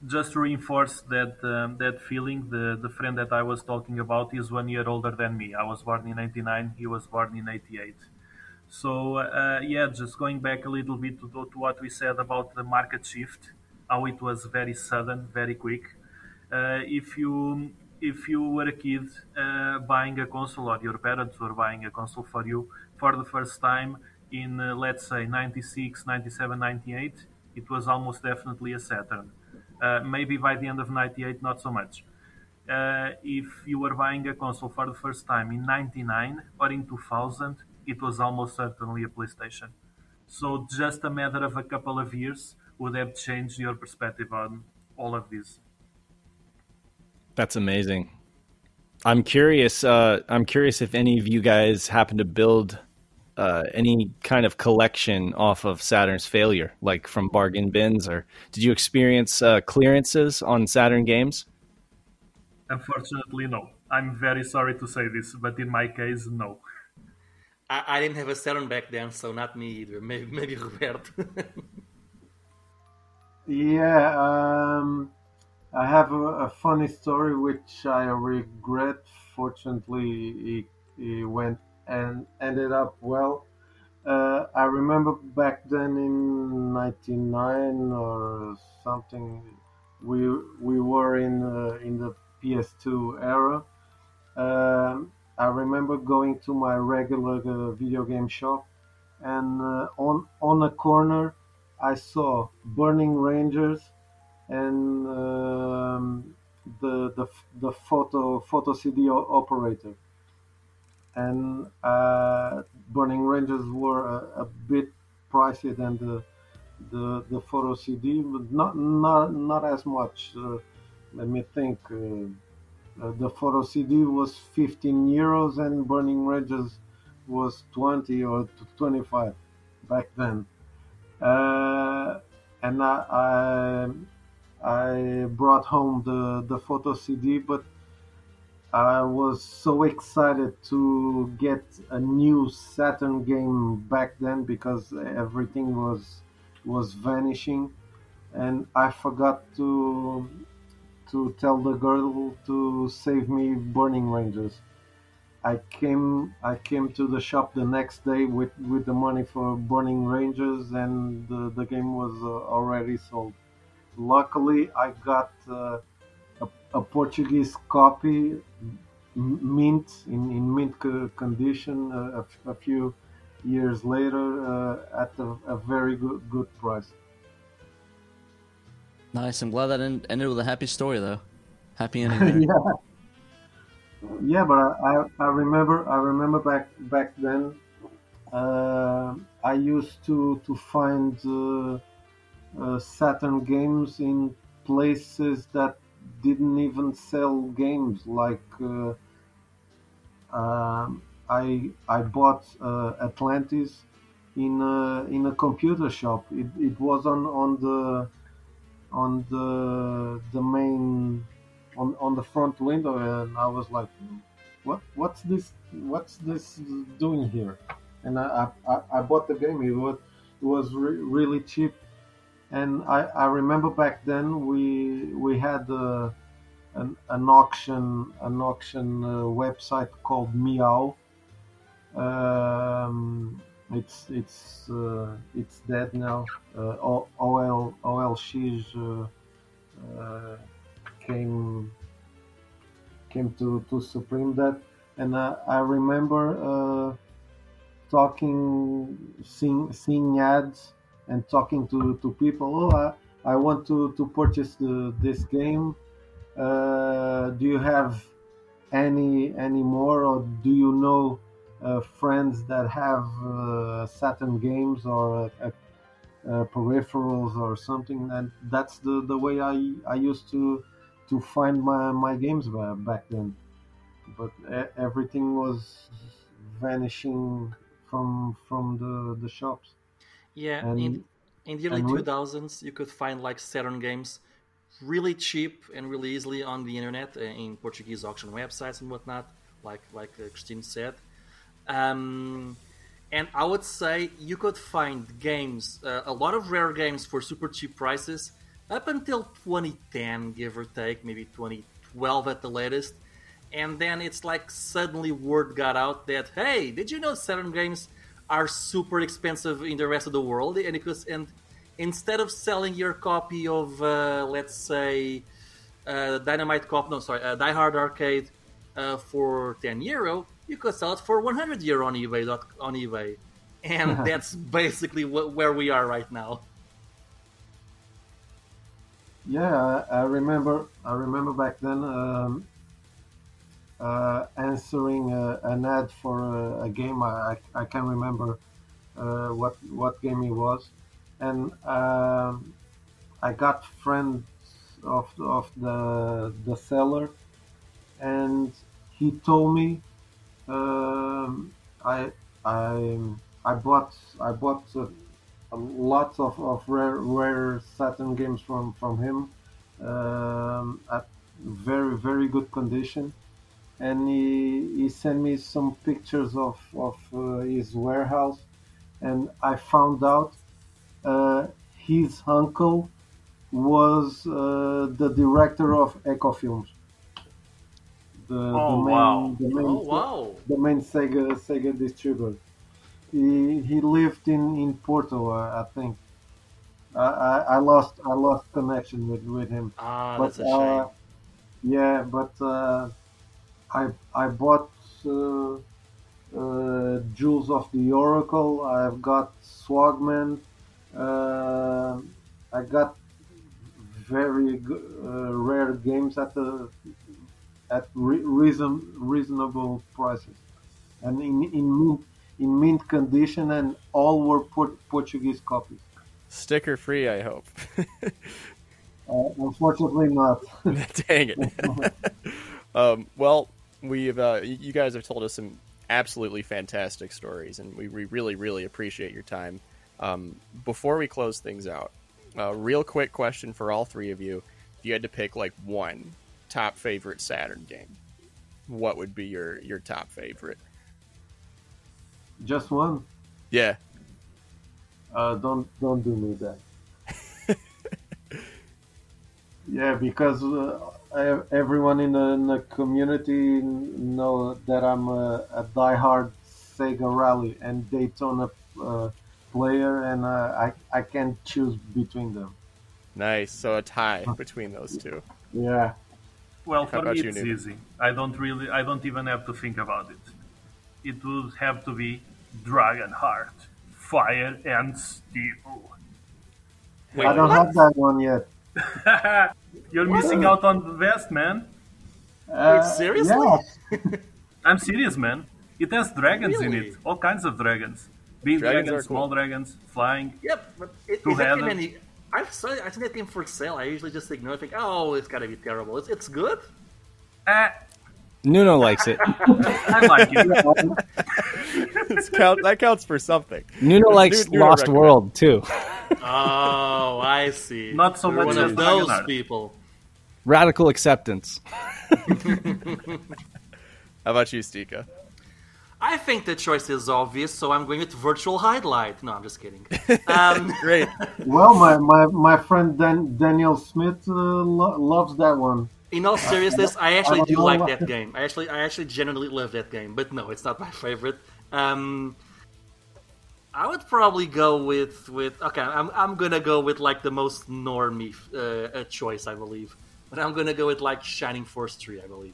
just to reinforce that um, that feeling, the the friend that I was talking about is one year older than me. I was born in '89. He was born in '88. So uh, yeah, just going back a little bit to, to what we said about the market shift, how it was very sudden, very quick. Uh, if you if you were a kid uh, buying a console or your parents were buying a console for you for the first time in uh, let's say 96 97 98 it was almost definitely a saturn maybe by the end of 98 not so much uh, if you were buying a console for the first time in 99 or in 2000 it was almost certainly a PlayStation. So just a matter of a couple of years would have changed your perspective on all of this. That's amazing. I'm curious. Uh, I'm curious if any of you guys happen to build uh, any kind of collection off of Saturn's failure, like from bargain bins, or did you experience uh, clearances on Saturn games? Unfortunately, no. I'm very sorry to say this, but in my case, no. I, I didn't have a Saturn back then, so not me either. Maybe, maybe Roberto. yeah, um, I have a, a, funny story which I regret. Fortunately, it, it went and ended up well. Uh, I remember back then in '99 or something, we we were in uh, in the PS2 era. Um, I remember going to my regular uh, video game shop, and uh, on on a corner, I saw Burning Rangers and um, the the the photo photo CD operator. And uh, Burning Rangers were a, a, bit pricey than the the the photo CD, but not not not as much. Uh, let me think. Uh, uh, the photo CD was 15 euros and Burning Rangers was 20 or 25 back then. Uh, and I, I, I brought home the, the photo CD, but I was so excited to get a new Saturn game back then because everything was was vanishing, and I forgot to to tell the girl to save me burning rangers. I came I came to the shop the next day with, with the money for burning rangers and the, the game was already sold. Luckily, I got uh, a, Portuguese copy, mint in, in mint condition, uh, a, a, few years later uh, at a, a very good good price. Nice. I'm glad that ended with a happy story, though. Happy ending. yeah. Yeah, but I, I remember I remember back back then. Uh, I used to to find uh, uh, Saturn games in places that didn't even sell games. Like uh, um, I I bought uh, Atlantis in a, in a computer shop. It, it was on on the on the the main on on the front window, and I was like, "What what's this? What's this doing here?" And I I, I bought the game. It was it was re- really cheap, and I, I remember back then we we had uh, an an auction an auction uh, website called Miau. Um, it's it's uh, it's dead now. Uh, O- OL OLX uh, uh, came came to to supreme that, and I, I remember uh, talking, seeing seeing ads and talking to, to people. Oh, I, I want to to purchase the, this game. Uh, do you have any any more, or do you know? uh, friends that have uh, Saturn games or uh, uh, peripherals or something, and that's the, the way I, I used to to find my, my games back then. But everything was vanishing from from the, the shops. Yeah, and, in in the early two thousands, you could find like Saturn games really cheap and really easily on the internet in Portuguese auction websites and whatnot. Like like Christine said, um, and I would say you could find games, uh, a lot of rare games for super cheap prices up until 2010, give or take, maybe 2012 at the latest. And then it's like suddenly word got out that hey, did you know Saturn games are super expensive in the rest of the world? And it was, and instead of selling your copy of uh, let's say uh, Dynamite Cop, no sorry, uh, Die Hard Arcade uh, for 10 euro, you could sell it for 100 euro on eBay. On eBay, and that's basically wh- where we are right now. Yeah, I, remember. I remember back then um, answering uh, an ad for a, game. I, I, can't remember uh, what what game it was, and um, I got friends of of the the seller, and he told me um, I I I bought I bought uh, lots of, of rare rare Saturn games from from him um, at very very good condition, and he he sent me some pictures of of uh, his warehouse, and I found out uh, his uncle was uh, the director of Eco Films the, oh, the main, wow. the main, Oh wow! the main Sega Sega distributor. He he lived in in Porto, uh, I think. I, I, I lost I lost connection with, with him. Ah, but that's a shame. uh, yeah, but uh, I I bought uh, uh, Jewels of the Oracle. I've got Swagman. Uh, I got very good, uh, rare games at the at re- reason reasonable prices, and in in mint, in mint condition, and all were port- Portuguese copies. Sticker free, I hope. Uh, unfortunately, not. Dang it. um, well, we've uh, you guys have told us some absolutely fantastic stories, and we, we really really appreciate your time. Um, before we close things out, a real quick question for all three of you: If you had to pick like one top favorite Saturn game, what would be your your top favorite? Just one. Yeah, Uh, don't don't do me that. yeah, because uh, everyone in the, in the community know that I'm a, a diehard Sega Rally and Daytona uh, player, and uh, I I can't choose between them. nice. So a tie between those two. Yeah. Well, How for me you, it's Nuno? easy. I don't really, I don't even have to think about it. It would have to be Dragon Heart, Fire and Steel. Wait, I don't what? have that one yet. You're missing out on the best, man. Uh, seriously? Yeah. I'm serious, man. It has dragons in it, all kinds of dragons. Big Dragons dragons, are cool. small dragons, flying. Yep, but it, Two is that headed. any I've saw I've seen that game for sale. I usually just ignore. it. Think, oh, it's gotta be terrible. It's it's good. Ah, Nuno likes it. I like it. It's count, that counts for something. Nuno likes Nuno Lost recommends. World too. Oh, I see. Not so You're much one of those Dragonheart. people. Radical acceptance. How about you, Stika? I think the choice is obvious, so I'm going with Virtual Hydlide. No, I'm just kidding. Um, Great. Well, my, my, my friend Dan, Daniel Smith uh, lo- loves that one. in all seriousness, I actually don't do like that game. I actually, I actually genuinely love that game. But no, it's not my favorite. Um, I would probably go with with okay. I'm I'm gonna go with like the most normie uh, uh, choice, I believe. But I'm gonna go with like Shining Force Three, I believe.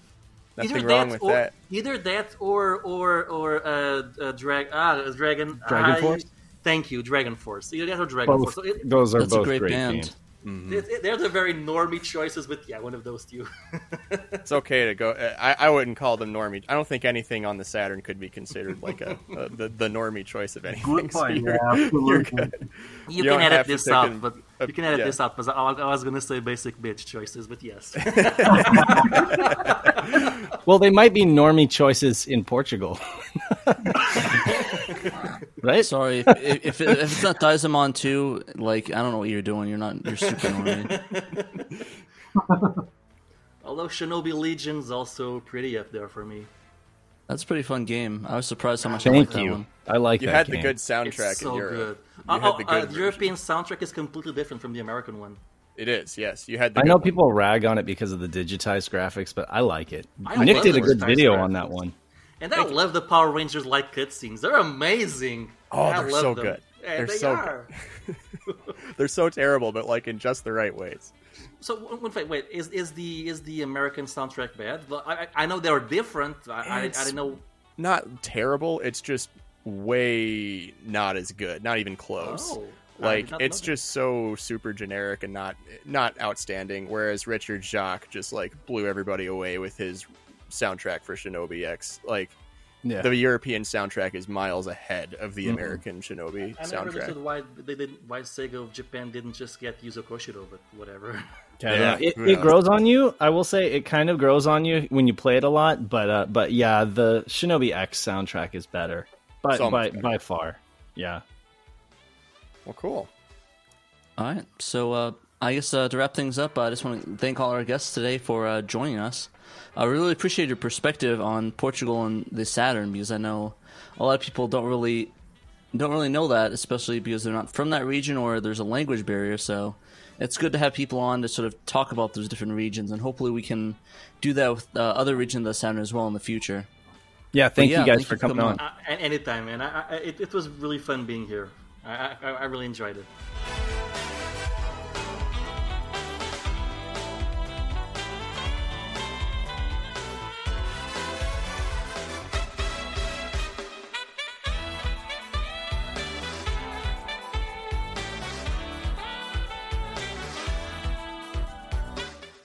Nothing wrong with or, that. Either that or or or uh, uh, drag ah uh, dragon Dragon I- Force? Thank you, Dragon Force. Either that or Dragon Both, Force. So it, those are That's a both great great, band. games. Mm-hmm. it, it- they're the very normie choices, with yeah, one of those two. It's okay to go. I, I wouldn't call them normie. I don't think anything on the Saturn could be considered like a, a the, the normie choice of anything. Good so point. you're- Yeah, you're absolutely. good. You, You can edit this pick out, an- but you can edit yeah. this out because I, I was gonna say basic bitch choices, but yes. Well, they might be normie choices in Portugal. Right? Sorry, if, if, if, it, if it's not Dezaemon 2, like, I don't know what you're doing. You're not, you're super normie. Although Shinobi Legion's also pretty up there for me. That's a pretty fun game. I was surprised how much I Thank liked that you. one. I like You that You had game. the good soundtrack It's soundtrack so in Europe. good. You Oh, had the uh, good the European soundtrack is completely different from the American one. It is, yes. You had. The I good know one. people rag on it because of the digitized graphics, but I like it. I Nick did a good video graphics. on that one. And I love the Power Rangers like cutscenes. They're amazing. Oh, they're so them. good. Yeah, They're they so are. They're so terrible, but like in just the right ways. So w- wait, wait, is is the is the American soundtrack bad? I, I know they're different. I, I, I didn't know. Not terrible. It's just way not as good. Not even close. Oh, like it's just so super generic and not not outstanding. Whereas Richard Jacques just like blew everybody away with his soundtrack for Shinobi X. Like Yeah. the European soundtrack is miles ahead of the Mhm. American Shinobi I never understood soundtrack. why they didn't why Sega of Japan didn't just get Yuzo Koshiro, but whatever. Yeah, it, it grows on you. I will say it kind of grows on you when you play it a lot, but uh, but yeah, the Shinobi X soundtrack is better by So by, better. by far. Yeah. Well, cool. All right. So uh, I guess uh, to wrap things up, I just want to thank all our guests today for uh, joining us. I really appreciate your perspective on Portugal and the Saturn because I know a lot of people don't really don't really know that, especially because they're not from that region or there's a language barrier. So it's good to have people on to sort of talk about those different regions, and hopefully we can do that with uh, other regions of the Saturn as well in the future. Yeah, thank yeah, you guys thank for you for coming coming on. uh, anytime, man. I, I, it, it was really fun being here. I, I, I really enjoyed it.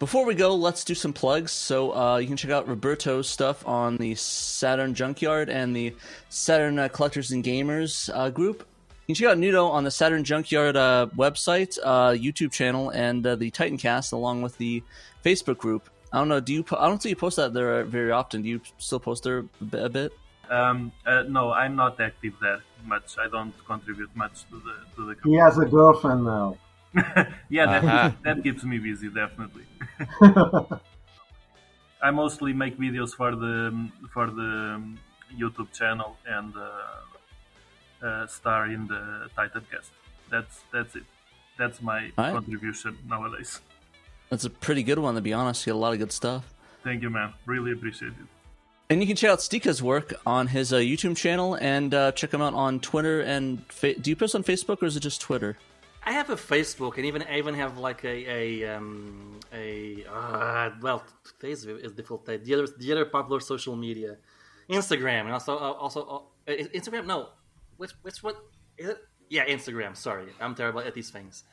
Before we go, let's do some plugs. So uh, you can check out Roberto's stuff on the Saturn Junkyard and the Saturn uh, Collectors and Gamers uh, group. You can check out Nuno on the Saturn Junkyard uh, website, uh, YouTube channel, and uh, the Titancast, along with the Facebook group. I don't know. Do you? Po- I don't see you post that there very often. Do you still post there a bit? A bit? Um, uh, no, I'm not active there much. I don't contribute much to the to the. He has a girlfriend now. yeah, that, Uh-huh. that keeps me busy, definitely. I mostly make videos for the for the YouTube channel and uh, uh, star in the Titancast. That's that's it. That's my Alright. contribution nowadays. That's a pretty good one, to be honest. You get a lot of good stuff. Thank you, man. Really appreciate it. And you can check out Stika's work on his uh, YouTube channel and uh, check him out on Twitter and fa- do you post on Facebook or is it just Twitter? I have a Facebook, and even I even have like a a um, a uh, well, today's is difficult. The other the other popular social media, Instagram, and also uh, also uh, Instagram. No, which which what it? Yeah, Instagram. Sorry, I'm terrible at these things.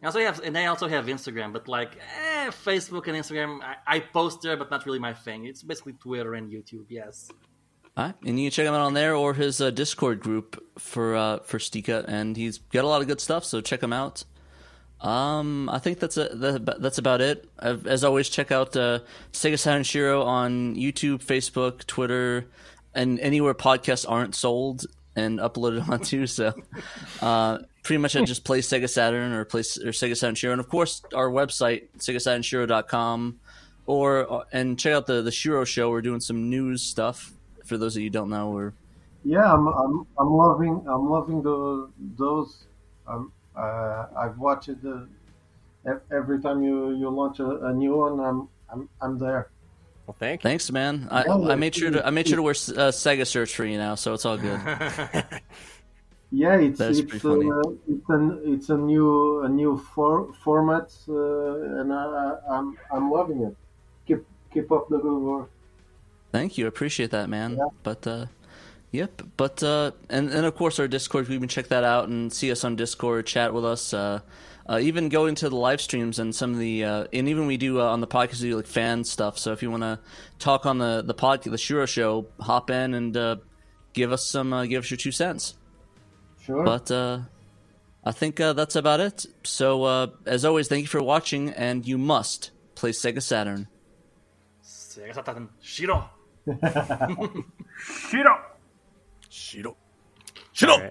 And also have and I also have Instagram, but like eh, Facebook and Instagram, I, I post there, but not really my thing. It's basically Twitter and YouTube. Yes. And you can check him out on there or his uh, Discord group for uh, for Stika, and he's got a lot of good stuff. So check him out. Um, I think that's a, that, that's about it. As always, check out uh, Sega Saturn Shiro on YouTube, Facebook, Twitter, and anywhere podcasts aren't sold and uploaded onto. So, uh, pretty much I just play Sega Saturn or play or Sega Saturn Shiro, and of course our website SegaSaturnShiro.com, or uh, and check out the the Shiro Show. We're doing some news stuff for those of you don't know. We're yeah, I'm I'm, I'm loving I'm loving the those. Um, uh, I've watched it uh, every time you, you launch a, a, new one. I'm I'm I'm there. Well, thank you. Thanks, man. I, I made sure to I made sure to wear uh, Sega search for you now, so it's all good. yeah, it's it's, it's, it's an it's a new a new for, format, uh, and I, I'm I'm loving it. Keep keep up the good work. Thank you, I appreciate that, man. Yeah. But uh, Yep, but uh, and and of course our Discord. You can check that out and see us on Discord, chat with us. Uh, uh, even go into the live streams and some of the uh, and even we do uh, on the podcast we do like fan stuff. So if you want to talk on the the pod the Shiro show, hop in and uh, give us some give us your two cents. Sure. But I think that's about it. So as always, thank you for watching, and you must play Sega Saturn. Sega Saturn Shiro. Shiro. Shiro. Shiro.